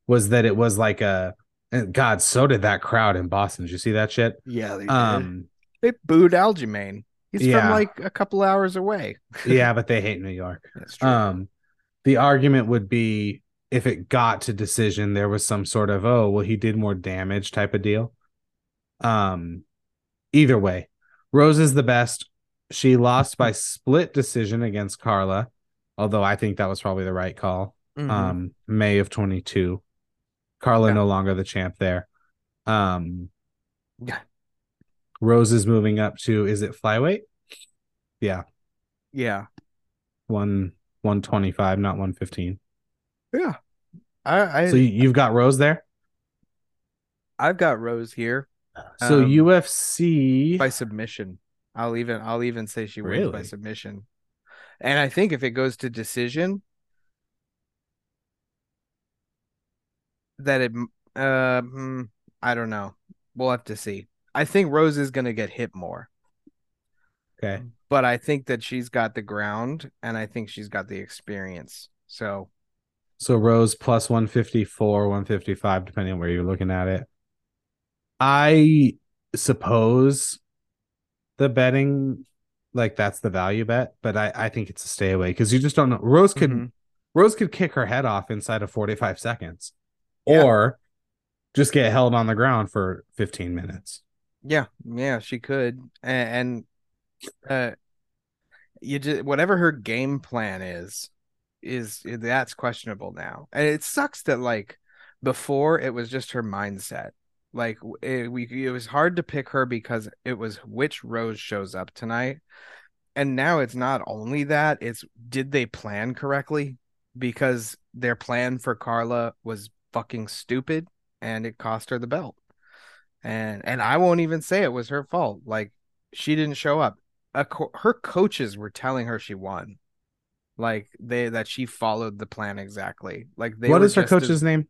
was that it was like a and God, so did that crowd in Boston. Did you see that shit? Yeah, they Um, They booed Aljamain. He's Yeah. from like a couple hours away. yeah, but they hate New York. That's true. Um, the argument would be if it got to decision, there was some sort of oh, well, he did more damage type of deal. Um, either way, Rose is the best. She lost by split decision against Carla, although I think that was probably the right call. Mhm. Um, May of 22. Carla Yeah. no longer the champ there. Um, Yeah. Rose is moving up to is it flyweight? Yeah, yeah, one 125, not 115. yeah. I, I So you- you've got Rose there. I've got Rose here So Um, UFC. by submission. I'll even I'll even say she wins by submission. And I think if it goes to decision, that it uh hmm, I don't know. We'll have to see. I think Rose is gonna get hit more, okay. but I think that she's got the ground and I think she's got the experience. So So Rose plus 154, 155, depending on where you're looking at it. I suppose the betting, like that's the value bet, but I, I think it's a stay away because you just don't know. Rose could Mhm. Rose could kick her head off inside of 45 seconds. Yeah. Or just get held on the ground for 15 minutes. Yeah, yeah, she could, and, and uh, you just whatever her game plan is, is that's questionable now, and it sucks that like before it was just her mindset. Like it, we, it was hard to pick her because it was which Rose shows up tonight, and now it's not only that; it's did they plan correctly? Because their plan for Carla was fucking stupid, and it cost her the belt and and I won't even say it was her fault. Like she didn't show up. A co- her coaches were telling her she won, like they that she followed the plan exactly. Like they. what were is her just as- coach's name?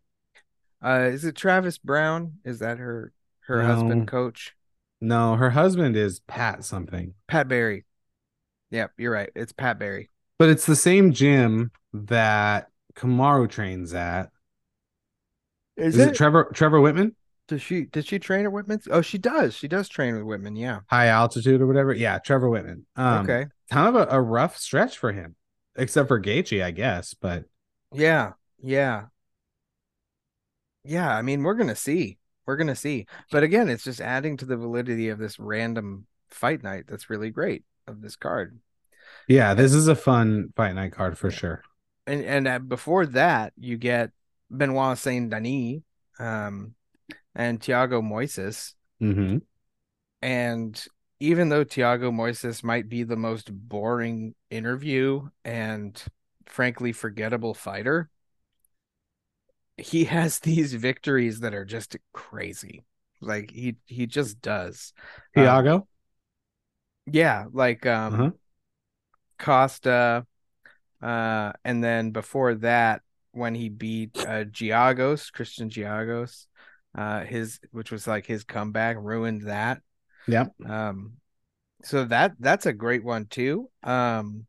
Uh, is it Travis Browne? Is that her her No. husband coach? No, her husband is Pat something. Pat Barry. Yep, you're right. It's Pat Barry. But it's the same gym that Kamaru trains at. Is, Is, it, Trevor Trevor Wittman? Does she did she train at Wittman? Oh, she does. She does train with Wittman. Yeah. High altitude or whatever. Yeah, Trevor Wittman. Um, okay. Kind of a, a rough stretch for him, except for Gaethje, I guess. But Yeah, yeah. Yeah, I mean, we're gonna see. We're gonna see. But again, it's just adding to the validity of this random fight night that's really great of this card. yeah, this is a fun fight night card for Yeah. sure. And and uh, before that, you get Benoit Saint Denis, um, and Thiago Moises. hmm And even though Thiago Moises might be the most boring interview and frankly forgettable fighter, he has these victories that are just crazy. Like he he just does. Um, Thiago. yeah, like um Uh-huh. Costa uh and then before that when he beat uh Giagos, Christian Giagos, uh his which was like his comeback ruined that. Yep. Um, so that that's a great one too. Um,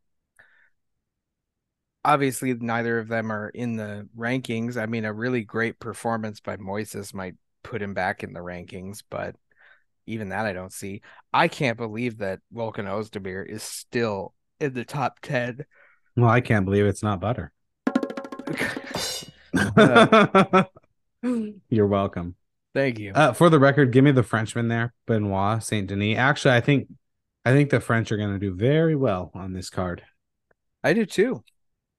obviously neither of them are in the rankings. I mean, a really great performance by Moises might put him back in the rankings, but even that I don't see. I can't believe that Volkan Ozdemir is still in the top ten. Well, I can't believe it's not butter. You're welcome. Thank you. Uh, for the record, give me the Frenchman there, Benoit Saint Denis. Actually, I think I think the French are going to do very well on this card. I do too.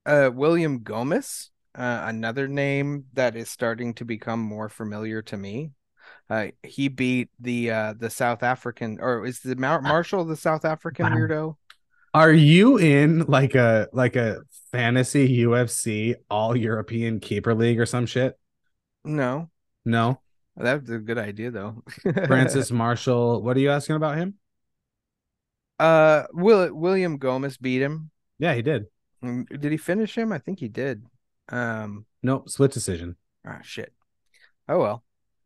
Uh, William Gomis, uh, another name that is starting to become more familiar to me. Uh, he beat the uh the South African, or is the Mar- Marshall the South African Wow. weirdo? Are you in like a like a fantasy UFC all European keeper league or some shit? No, No. that's a good idea though. Francis Marshall. What are you asking about him? uh, Will William Gomis beat him. Yeah, he did. Mm, Did he finish him? I think he did. Um, Nope, split decision. ah, shit. Oh well.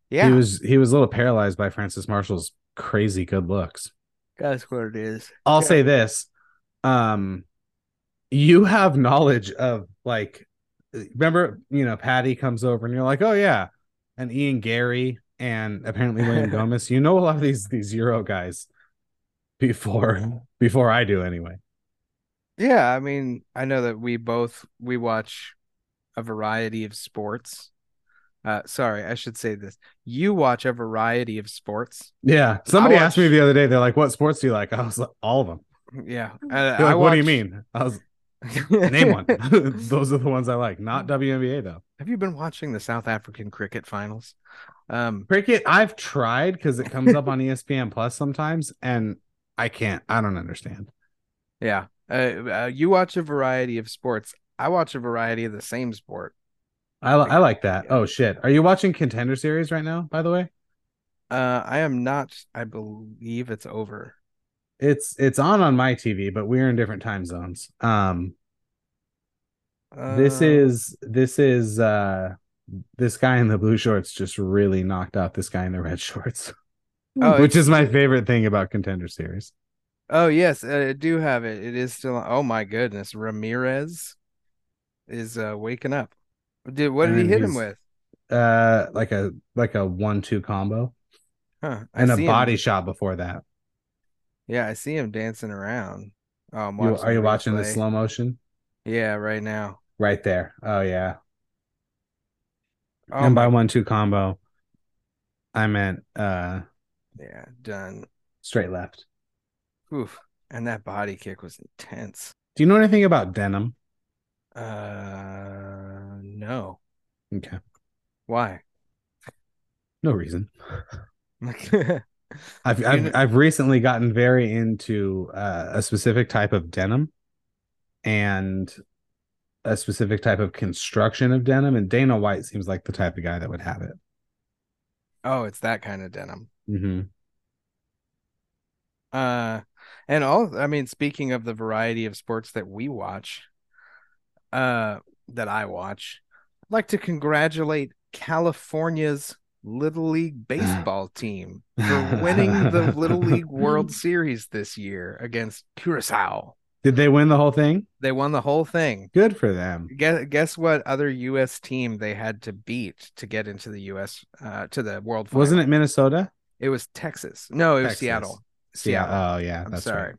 Yeah, He was he was a little paralyzed by Francis Marshall's crazy good looks. that's what it is. I'll Yeah. say this. Um you have knowledge of like remember, you know, Paddy comes over and you're like, "Oh yeah." And Ian Garry and apparently William Gomis. You know a lot of these these Euro guys before before I do anyway. Yeah, I mean, I know that we both we watch a variety of sports. Uh, sorry, I should say this. You watch a variety of sports. Yeah. Somebody I asked me the other day, they're like, "What sports do you like?" I was like, "All of them." Yeah, uh, They're I like, "What do you mean?" I was name one. Those are the ones I like, not WNBA though. Have you been watching the South African cricket finals? Um, Cricket, I've tried because it comes up on ESPN Plus sometimes, and I can't. I don't understand. yeah. Uh, uh, you watch a variety of sports. I watch a variety of the same sport. I li- I like that. Oh shit, are you watching Contender Series right now? By the way, Uh, I am not. I believe it's over. It's it's on on my TV, but we're in different time zones. Um, this Uh, is this is uh this guy in the blue shorts just really knocked out this guy in the red shorts, Oh, which is my favorite thing about Contender Series. Oh yes, I do have it. It is still. Oh my goodness, Ramirez is uh waking up. Did what did he hit him with? Uh, like a like a one-two combo Huh? I and a see him- body shot before that. Yeah, I see him dancing around. Oh, You, are you watching the slow motion? Yeah, right now. Right there. Oh yeah. Oh and by one two combo, I meant uh yeah, done. straight left. Oof. And that body kick was intense. Do you know anything about denim? Uh, no. Okay. Why? No reason. I've I've, I've recently gotten very into uh, a specific type of denim and a specific type of construction of denim and Dana White seems like the type of guy that would have it. oh, it's that kind of denim. hmm Uh, and all, I mean, speaking of the variety of sports that we watch, uh, that I watch, I'd like to congratulate California's Little League baseball team for winning the Little League World Series this year against Curacao. Did they win the whole thing? They won the whole thing. Good for them. Guess, guess what other U.S. team they had to beat to get into the U.S. uh to the World Final? Wasn't it Minnesota? It was Texas. No, it was Texas. Seattle. Yeah. Seattle. Oh yeah, I'm that's sorry. right.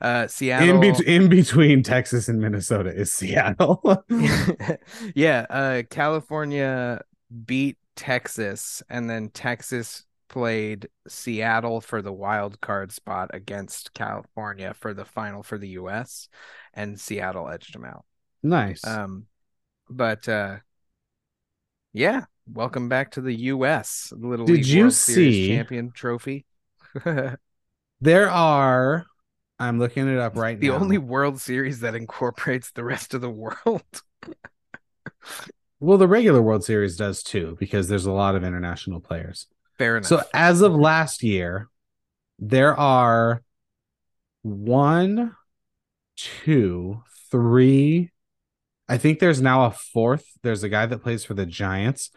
Uh, Seattle. In, bet- in between Texas and Minnesota is Seattle. yeah, uh California beat Texas and then Texas played Seattle for the wild card spot against California for the final for the US and Seattle edged them out. nice. Um but uh yeah, welcome back to the US Little Did League you World Series champion trophy. there are. I'm looking it up right now. The only World Series that incorporates the rest of the world. Well, the regular World Series does too, because there's a lot of international players. Fair enough. So as of last year, there are one, two, three. I think there's now a fourth. There's a guy that plays for the Giants.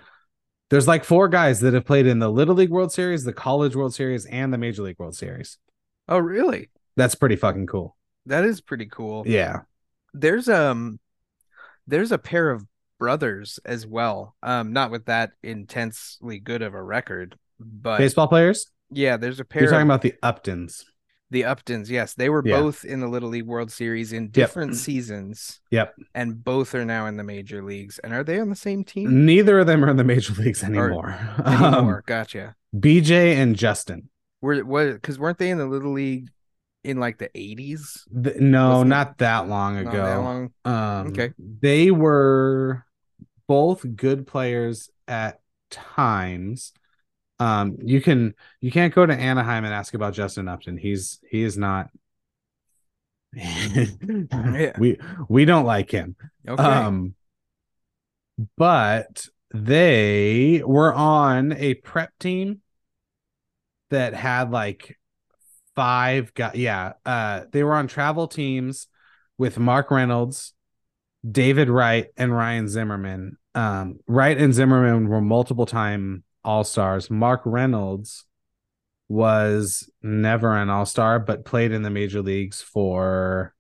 There's like four guys that have played in the Little League World Series, the College World Series, and the Major League World Series. oh really? That's pretty fucking cool. That is pretty cool. Yeah. There's um there's a pair of brothers as well. Um not with that intensely good of a record, but Baseball players? yeah, there's a pair You're talking of about the Uptons. the Uptons. Yes, they were Yeah. both in the Little League World Series in different seasons. Yep. And both are now in the major leagues. And are they on the same team? Neither of them are in the major leagues anymore. Anymore. Um, gotcha. BJ and Justin. Were what because weren't they in the Little League in like the eighties? Th- no, Wasn't- that long Not ago. that long. Um, Okay. They were both good players at times. Um, you can you can't go to Anaheim and ask about Justin Upton. He's he is not. We we don't like him. Okay. Um, but they were on a prep team that had like five guys. Yeah, uh, they were on travel teams with Mark Reynolds, David Wright, and Ryan Zimmerman. Um, Wright and Zimmerman were multiple time All Stars. Mark Reynolds was never an All Star, but played in the major leagues for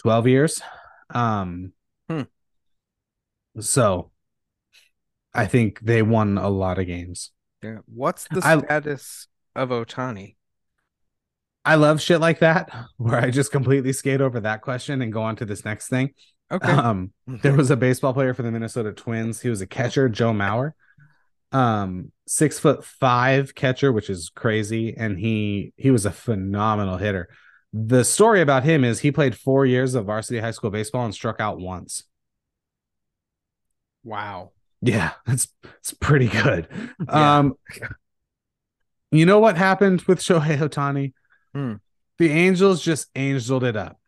12 years. Um, Hmm. so I think they won a lot of games. yeah. What's the I- status of Ohtani? I love shit like that where I just completely skate over that question and go on to this next thing. Okay. Um, there was a baseball player for the Minnesota Twins. He was a catcher, Joe Mauer. Um, six foot five catcher, which is crazy, and he he was a phenomenal hitter. The story about him is he played four years of varsity high school baseball and struck out once. wow. Yeah, it's it's pretty good. Yeah. Um, you know what happened with Shohei Ohtani? Hmm. The Angels just angeled it up.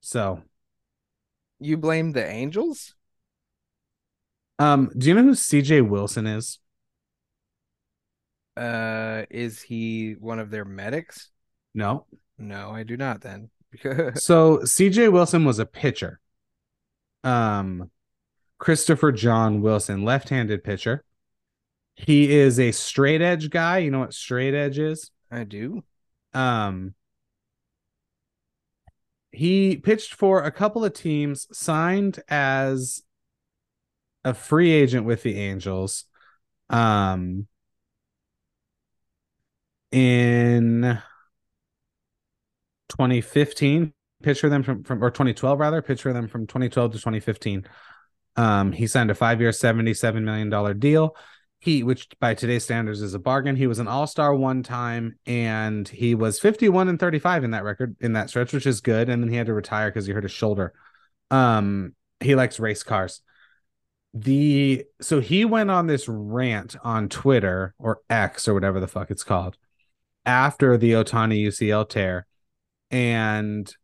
So, You blame the Angels? um, do you know who CJ Wilson is? Uh, is he one of their medics? No. No, I do not. Then So CJ Wilson was a pitcher. Um, Christopher John Wilson, left-handed pitcher. He is a straight edge guy. You know what straight edge is? I do. Um, he pitched for a couple of teams, signed as a free agent with the Angels. Um, in 2015, pitched for them from, from or 2012 rather, for them from 2012 to 2015. Um, he signed a five-year, $77 million deal. He, which by today's standards is a bargain. He was an all-star one time, and he was 51 and 35 in that record in that stretch, which is good. And then he had to retire because he hurt his shoulder. Um, he likes race cars. The so he went on this rant on Twitter or X or whatever the fuck it's called after the Ohtani UCL tear, and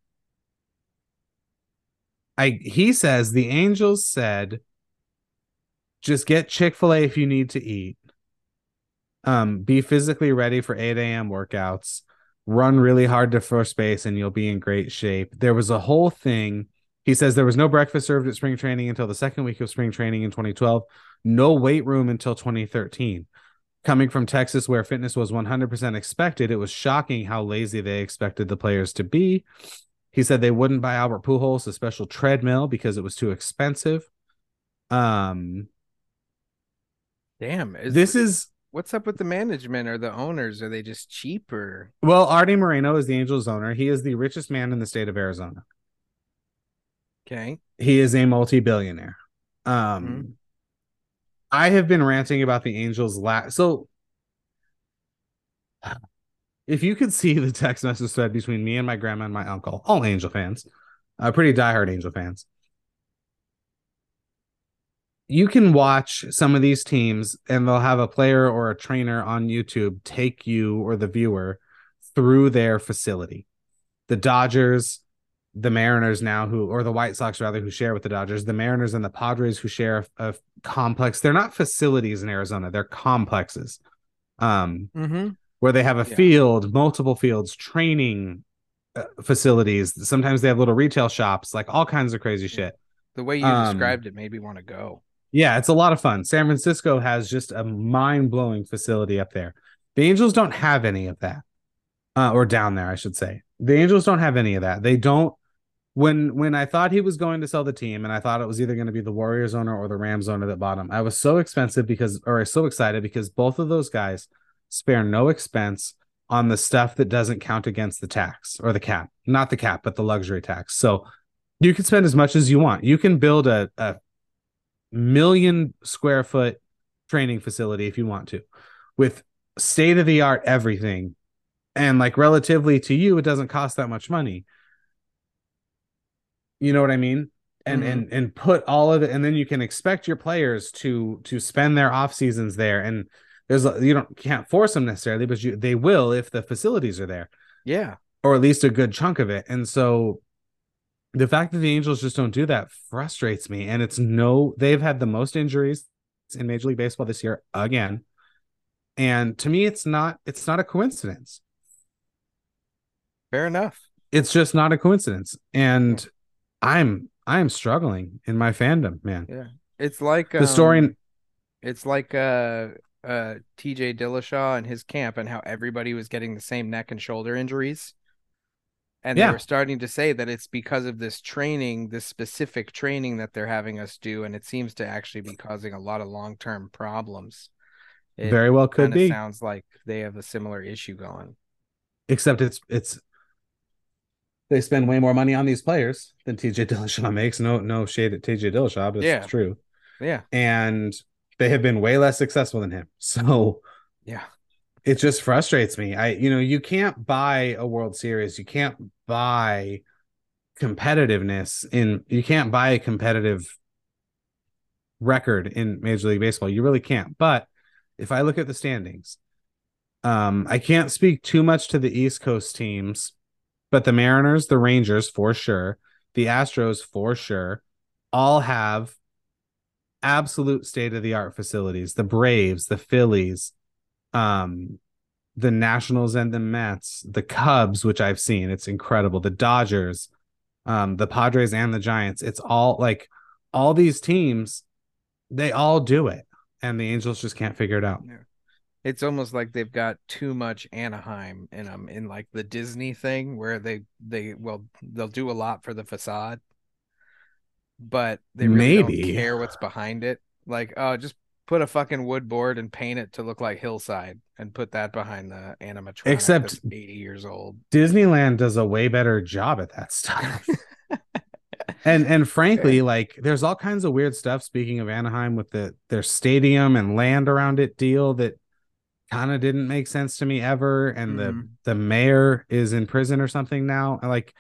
I he says the Angels said just get Chick-fil-A if you need to eat. Um, be physically ready for 8 a.m. workouts, run really hard to first base, and you'll be in great shape. There was a whole thing. He says there was no breakfast served at spring training until the second week of spring training in 2012, no weight room until 2013. Coming from Texas, where fitness was 100% expected, it was shocking how lazy they expected the players to be. He said they wouldn't buy Albert Pujols a special treadmill because it was too expensive. Um, Damn. Is, this is what's up with the management or the owners? Are they just cheap or well, Artie Moreno is the Angels owner. He is the richest man in the state of Arizona. okay? He is a multi-billionaire. Um, Mhm. I have been ranting about the Angels last. So, if you could see the text message thread between me and my grandma and my uncle, all Angel fans, uh, pretty diehard Angel fans, you can watch some of these teams and they'll have a player or a trainer on YouTube take you or the viewer through their facility. The Dodgers, the Mariners now who or the White Sox rather who share with the Dodgers, the Mariners and the Padres who share a, a complex. They're not facilities in Arizona, they're complexes. Um Mm-hmm. where they have a Yeah. field, multiple fields, training uh, facilities. Sometimes they have little retail shops, like all kinds of crazy shit. The way you Um, described it made me want to go. Yeah, it's a lot of fun. San Francisco has just a mind blowing facility up there. The Angels don't have any of that, uh, or down there, I should say. The Angels don't have any of that. They don't. When when I thought he was going to sell the team, and I thought it was either going to be the Warriors owner or the Rams owner that bought him, I was so expensive because, or so excited because both of those guys spare no expense on the stuff that doesn't count against the tax or the cap, not the cap, but the luxury tax. So you can spend as much as you want. You can build a, a million square foot training facility if you want to with state of the art everything. And like relatively to you it doesn't cost that much money. You know what i mean? And Mhm. and and put all of it and then you can expect your players to to spend their off seasons there. And there's a, you don't can't force them necessarily but you they will if the facilities are there. Yeah. or at least a good chunk of it. And so the fact that the angels just don't do that frustrates me and it's no they've had the most injuries in major league baseball this year again and to me it's not it's not a coincidence Fair enough. it's just not a coincidence and i'm i'm struggling in my fandom man Yeah. It's like the story um, It's like uh uh TJ Dillashaw and his camp and how everybody was getting the same neck and shoulder injuries. And Yeah. they were starting to say that it's because of this training, this specific training that they're having us do, and it seems to actually be causing a lot of long term problems. It very well could be sounds like they have a similar issue going. except it's it's they spend way more money on these players than TJ Dillashaw makes. No, no shade at TJ Dillashaw, but it's Yeah. true. Yeah. And they have been way less successful than him. So Yeah. It just frustrates me. I, you know, you can't buy a World Series. You can't buy competitiveness in. You can't buy a competitive record in Major League Baseball. You really can't. But if I look at the standings, um, I can't speak too much to the East Coast teams, but the Mariners, the Rangers, for sure, the Astros, for sure, all have absolute state of the art facilities. The Braves, the Phillies, um, the Nationals and the Mets, the Cubs, which I've seen, it's incredible. The Dodgers, um, the Padres and the Giants. It's all like all these teams, they all do it, and the Angels just can't figure it out. It's almost like they've got too much Anaheim in them in like the Disney thing where they they well they'll do a lot for the facade, but they really Maybe. don't care what's behind it. Like, oh, just put a fucking wood board and paint it to look like hillside and put that behind the animatronic. Except- that's eighty years old. Disneyland does a way better job at that stuff. and and frankly, like there's all kinds of weird stuff. Speaking of Anaheim, with the their stadium and land around it deal that kind of didn't make sense to me ever. And the Mhm. the mayor is in prison or something now. Like,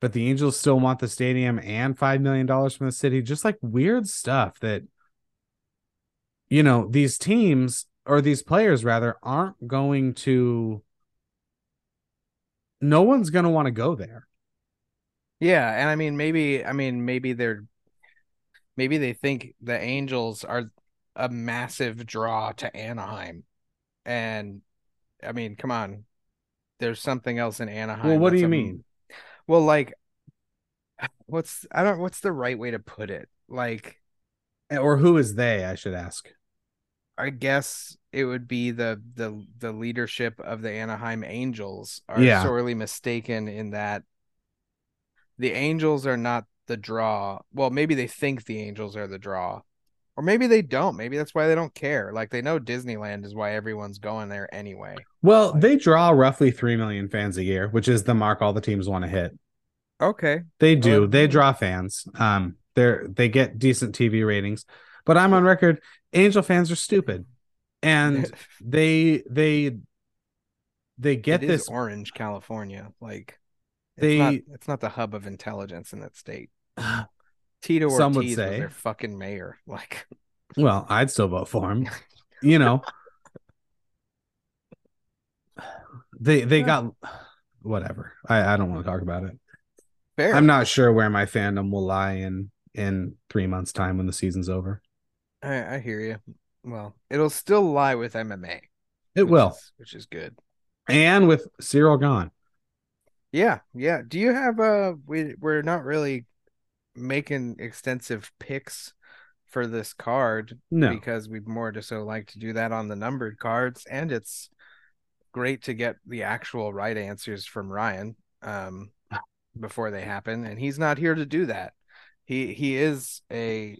but the Angels still want the stadium and five million dollars from the city. Just like weird stuff that you know these teams or these players rather aren't going to. No one's going to want to go there. Yeah, and I mean maybe I mean maybe they're maybe they think the Angels are a massive draw to Anaheim. And I mean, come on. There's something else in Anaheim. Well, what do you a- mean? Well, like what's I don't what's the right way to put it? Like Or who is they? I should ask. I guess it would be the the the leadership of the Anaheim Angels are Yeah. sorely mistaken in that the Angels are not the draw. Well, maybe they think the Angels are the draw. Or maybe they don't. Maybe that's why they don't care. Like they know Disneyland is why everyone's going there anyway. Well, they draw roughly 3 million fans a year, which is the mark all the teams want to hit. Okay. They do. Well, they draw fans. Um they're they get decent TV ratings. But I'm on record, Angel fans are stupid. And they they they get this Orange, California. Like it's They- not it's not the hub of intelligence in that state. Tito Some would Ortiz was say. their fucking mayor. Like well, I'd still vote for him. You know. They they got whatever. I, I don't want to talk about it. fair. I'm not sure where my fandom will lie in in three months' time when the season's over. I, I hear you. Well, it'll still lie with MMA. It which will, is- which is good. and with Ciryl Gane. Yeah, yeah. Do you have a? we we're not really making extensive picks for this card No, because we'd more just so like to do that on the numbered cards and it's great to get the actual right answers from Ryan um before they happen and he's not here to do that. He he is a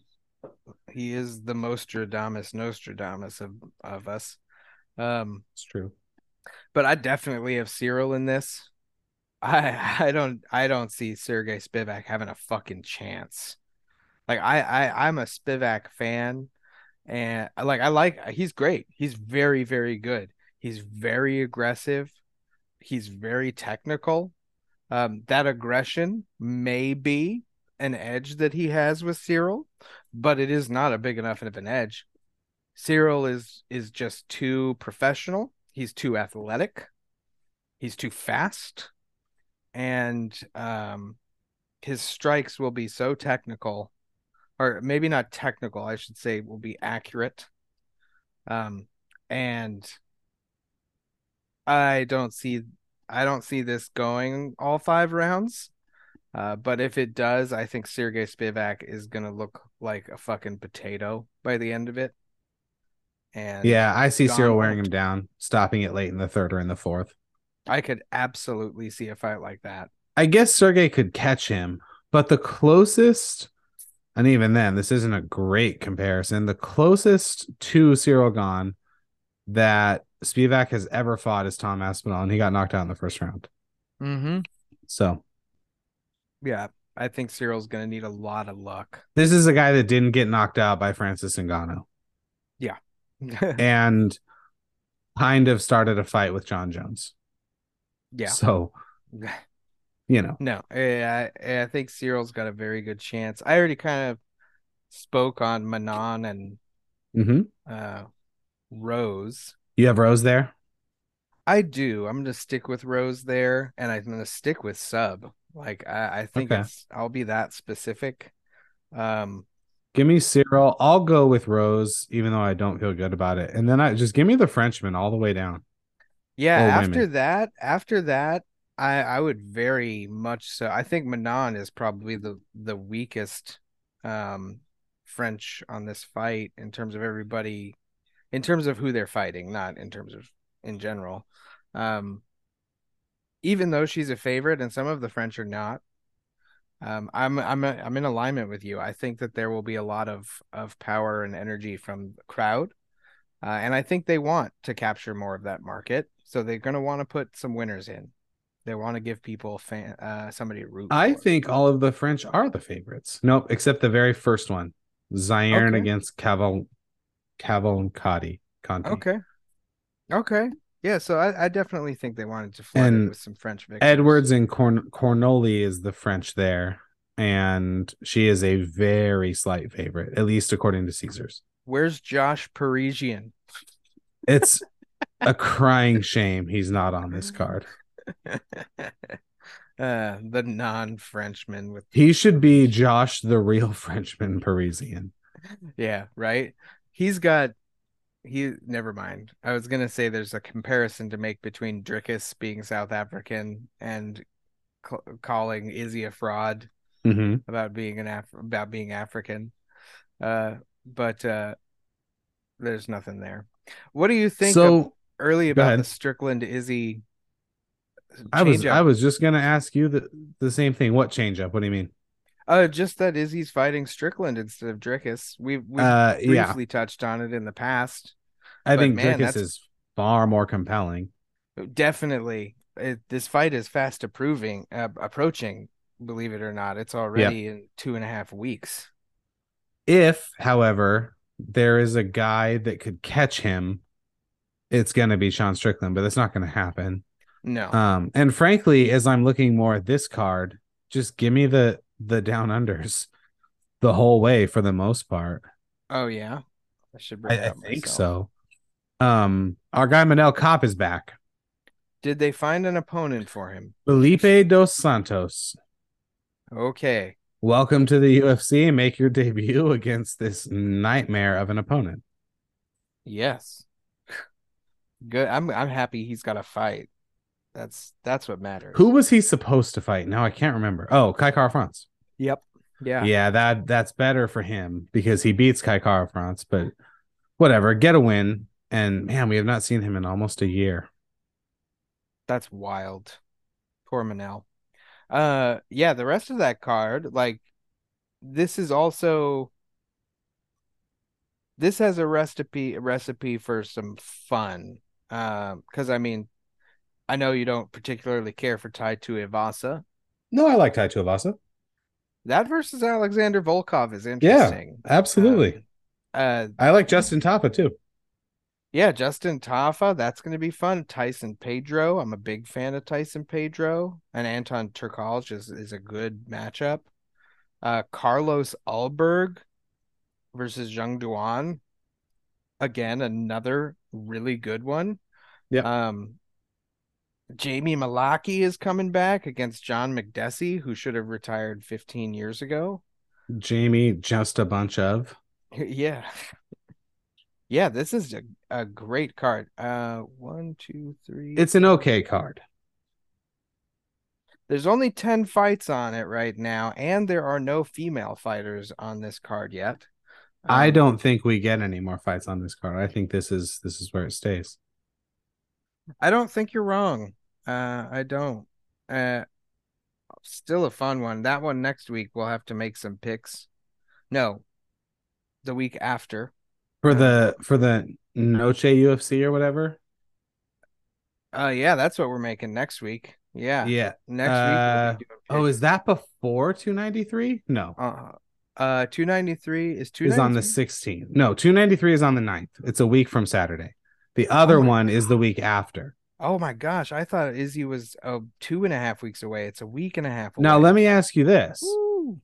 he is the Mostradamus Nostradamus of of us. Um it's true. but I definitely have Ciryl in this. I I don't I don't see Sergey Spivak having a fucking chance. Like I I I'm a Spivak fan, and like I like he's great. He's very very good. He's very aggressive. He's very technical. Um, that aggression may be an edge that he has with Ciryl, but it is not a big enough of an edge. Ciryl is is just too professional. He's too athletic. He's too fast, and um, his strikes will be so technical, or maybe not technical. I should say will be accurate. Um, and I don't see I don't see this going all five rounds. Uh, but if it does, I think Sergey Spivak is gonna look like a fucking potato by the end of it. And Yeah, I see Ciryl wearing him down, stopping it late in the third or in the fourth. I could absolutely see a fight like that. I guess Sergey could catch him, but the closest, and even then, this isn't a great comparison. The closest to Ciryl Gane that Spivak has ever fought is Tom Aspinall, and he got knocked out in the first round. Mm-hmm. So Yeah, I think Ciryl's gonna need a lot of luck. this is a guy that didn't get knocked out by Francis Ngannou Yeah. and kind of started a fight with Jon Jones. yeah. So, you know, No, I, I think Ciryl's got a very good chance. I already kind of spoke on Manon and hmm uh Rose. you have Rose there. I do. I'm gonna stick with Rose there, and I'm gonna stick with Sub. Like I, I think Okay. it's I'll be that specific. Um, Give me Ciryl. I'll go with Rose, even though I don't feel good about it. And then I just give me the Frenchman all the way down. yeah. Or after that, after that, I I would very much so. I think Manon is probably the the weakest um French on this fight in terms of everybody, in terms of who they're fighting, not in terms of in general. Um, even though she's a favorite and some of the French are not, um, I'm I'm I'm in alignment with you. I think that there will be a lot of of power and energy from the crowd, uh, and I think they want to capture more of that market. So they're going to want to put some winners in. They want to give people fan uh, somebody root. I for. think all of the French are the favorites. Nope, except the very first one. Zaire Okay. against Caval Cavalcati. Conti. Okay. Okay. Yeah. So I, I definitely think they wanted to flood And it with some French victors. Edwards and Corn- Cornoli is the French there. And she is a very slight favorite, at least according to Caesars. Where's Josh Parisian? It's a crying shame he's not on this card. uh, the non-Frenchman with He should be Josh, the real Frenchman Parisian. yeah, right. He's got he. Never mind. I was gonna say there's a comparison to make between Dricus being South African and c- calling Izzy a fraud hmm about being an Af- about being African. Uh, but uh, there's nothing there. What do you think So early about the. Strickland Izzy? I was change-up? I was just gonna ask you the the same thing. What change up? What do you mean? Uh, just that Izzy's fighting Strickland instead of Dricus. We've we've Uh, yeah, briefly touched on it in the past. I think man, Dricus that's- is far more compelling. Definitely, it, this fight is fast approving, uh, approaching. Believe it or not, it's already in two and a half weeks. If, however, there is a guy that could catch him, it's gonna be Sean Strickland, but that's not gonna happen. No, Um, and frankly, as I'm looking more at this card, just give me the the down unders the whole way for the most part. oh yeah, I should I, I think so. Um, our guy Manel Kape is back. Did they find an opponent for him? Felipe dos Santos. Okay, Welcome to the UFC and make your debut against this nightmare of an opponent. yes, good. I'm I'm happy he's got a fight. That's that's what matters. Who was he supposed to fight? Now I can't remember. Oh, Kai Kara-France. Yep. Yeah. Yeah, that that's better for him because he beats Kai Kara-France, but whatever, get a win. And man, we have not seen him in almost a year. That's wild. Poor Manel. Uh yeah, the rest of that card, like this is also this has a recipe a recipe for some fun. Um, because I mean, I know you don't particularly care for Tai Tuivasa. No, I like Tai Tuivasa. That versus Alexander Volkov is interesting. Yeah, absolutely. Um, uh I like Justin Tafa too. yeah, Justin Tafa, that's going to be fun. Tyson Pedro, I'm a big fan of Tyson Pedro, and Anton Turkalj is is a good matchup. Uh, Carlos Ulberg versus Jung Duan. Again, another really good one. Yeah. Um, Jamie Mullarkey is coming back against John Makdessi, who should have retired 15 years ago. Jamie, just a bunch of. Yeah. Yeah, this is a, a great card. Uh one, two, three. It's an okay card. There's only 10 fights on it right now, and there are no female fighters on this card yet. I Um, don't think we get any more fights on this card. I think this is this is where it stays. I don't think you're wrong. Uh I don't. Uh still a fun one. That one next week we'll have to make some picks. No. The week after. For the for the Noche UFC or whatever. Uh yeah, that's what we're making next week. Yeah. Yeah. Next Uh, week we'll Oh, is that before 293? No. uh uh 293 is two Is on the 16th. No, 293 is on the 9th. It's a week from Saturday. The other my one is the week after. Oh my gosh, I thought Izzy was uh, two and a half weeks away. It's a week and a half away. Now let me ask you this. Woo.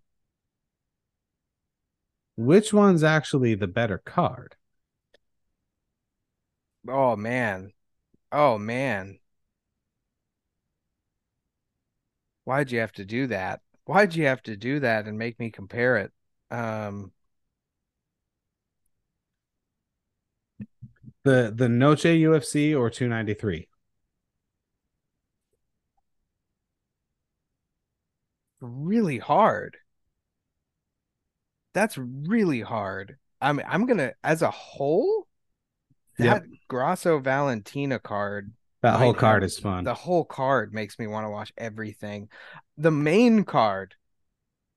Which one's actually the better card? Oh man. Oh man. Why'd you have to do that? Why'd you have to do that and make me compare it? Um The the Noche UFC or 293? really hard. That's really hard. I'm I'm gonna as a whole, Yep. that Grasso Valentina card That whole card have- is fun. the whole card makes me want to watch everything. The main card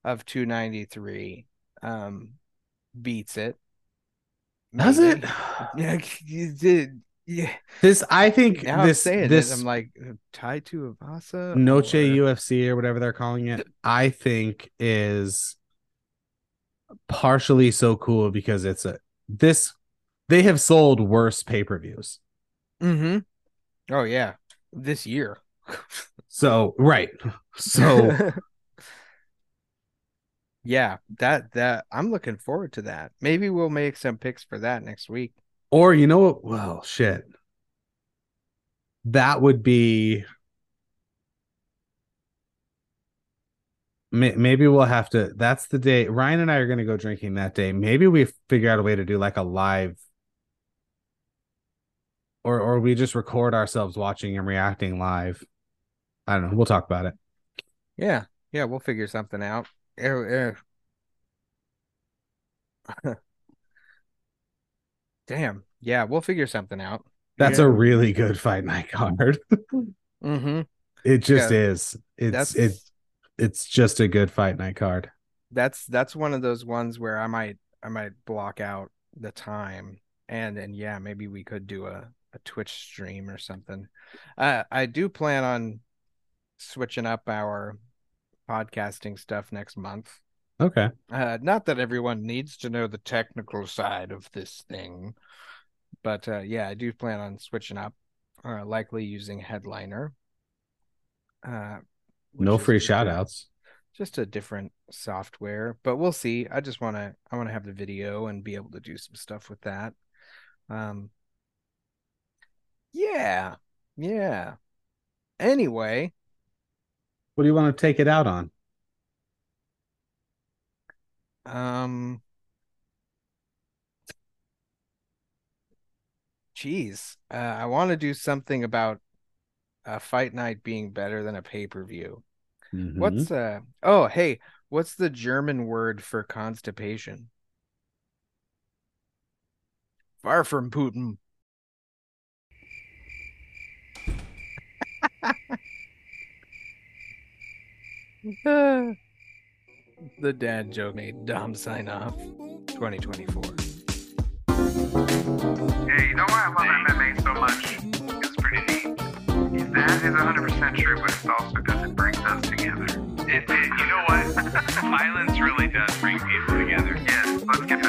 of 293 um beats it. Does it? Yeah, you did. Yeah. This I think Now this I'm saying this it, I'm like tied to Avasa. Noche or- UFC or whatever they're calling it, I think is partially so cool because it's a this they have sold worse pay-per-views. Mhm. Oh yeah, this year. So right. So yeah, that that I'm looking forward to that. Maybe we'll make some picks for that next week. or you know what? Well, shit. That would be Maybe we'll have to. That's the day. Ryan and I are going to go drinking that day. Maybe we figure out a way to do like a live, or or we just record ourselves watching and reacting live. I don't know. We'll talk about it. Yeah, yeah, we'll figure something out. Damn. Yeah, we'll figure something out. That's Yeah. a really good fight night card. Mm-hmm. it just Yeah. is. It's That's it. It's just a good fight night card. that's that's one of those ones where I might I might block out the time and and yeah, maybe we could do a, a Twitch stream or something. Uh, I do plan on switching up our podcasting stuff next month. Okay. Uh, not that everyone needs to know the technical side of this thing, but uh, yeah, I do plan on switching up, uh, likely using Headliner. Uh, No free shout outs. Just a different software, but we'll see. I just want to, I want to have the video and be able to do some stuff with that. Um, yeah, yeah. Anyway, What do you want to take it out on? Um, geez, uh, I want to do something about a fight night being better than a pay-per-view. Mhm. What's uh? Oh, hey, what's the German word for constipation? Far from Putin. the dad joke made Dom sign off. 2024. Hey, you know why I love MMA so much? It's pretty neat. That is 100% true, but it's also because it brings us together. It, it, you know what? Violence really does bring people together. Yes, let's get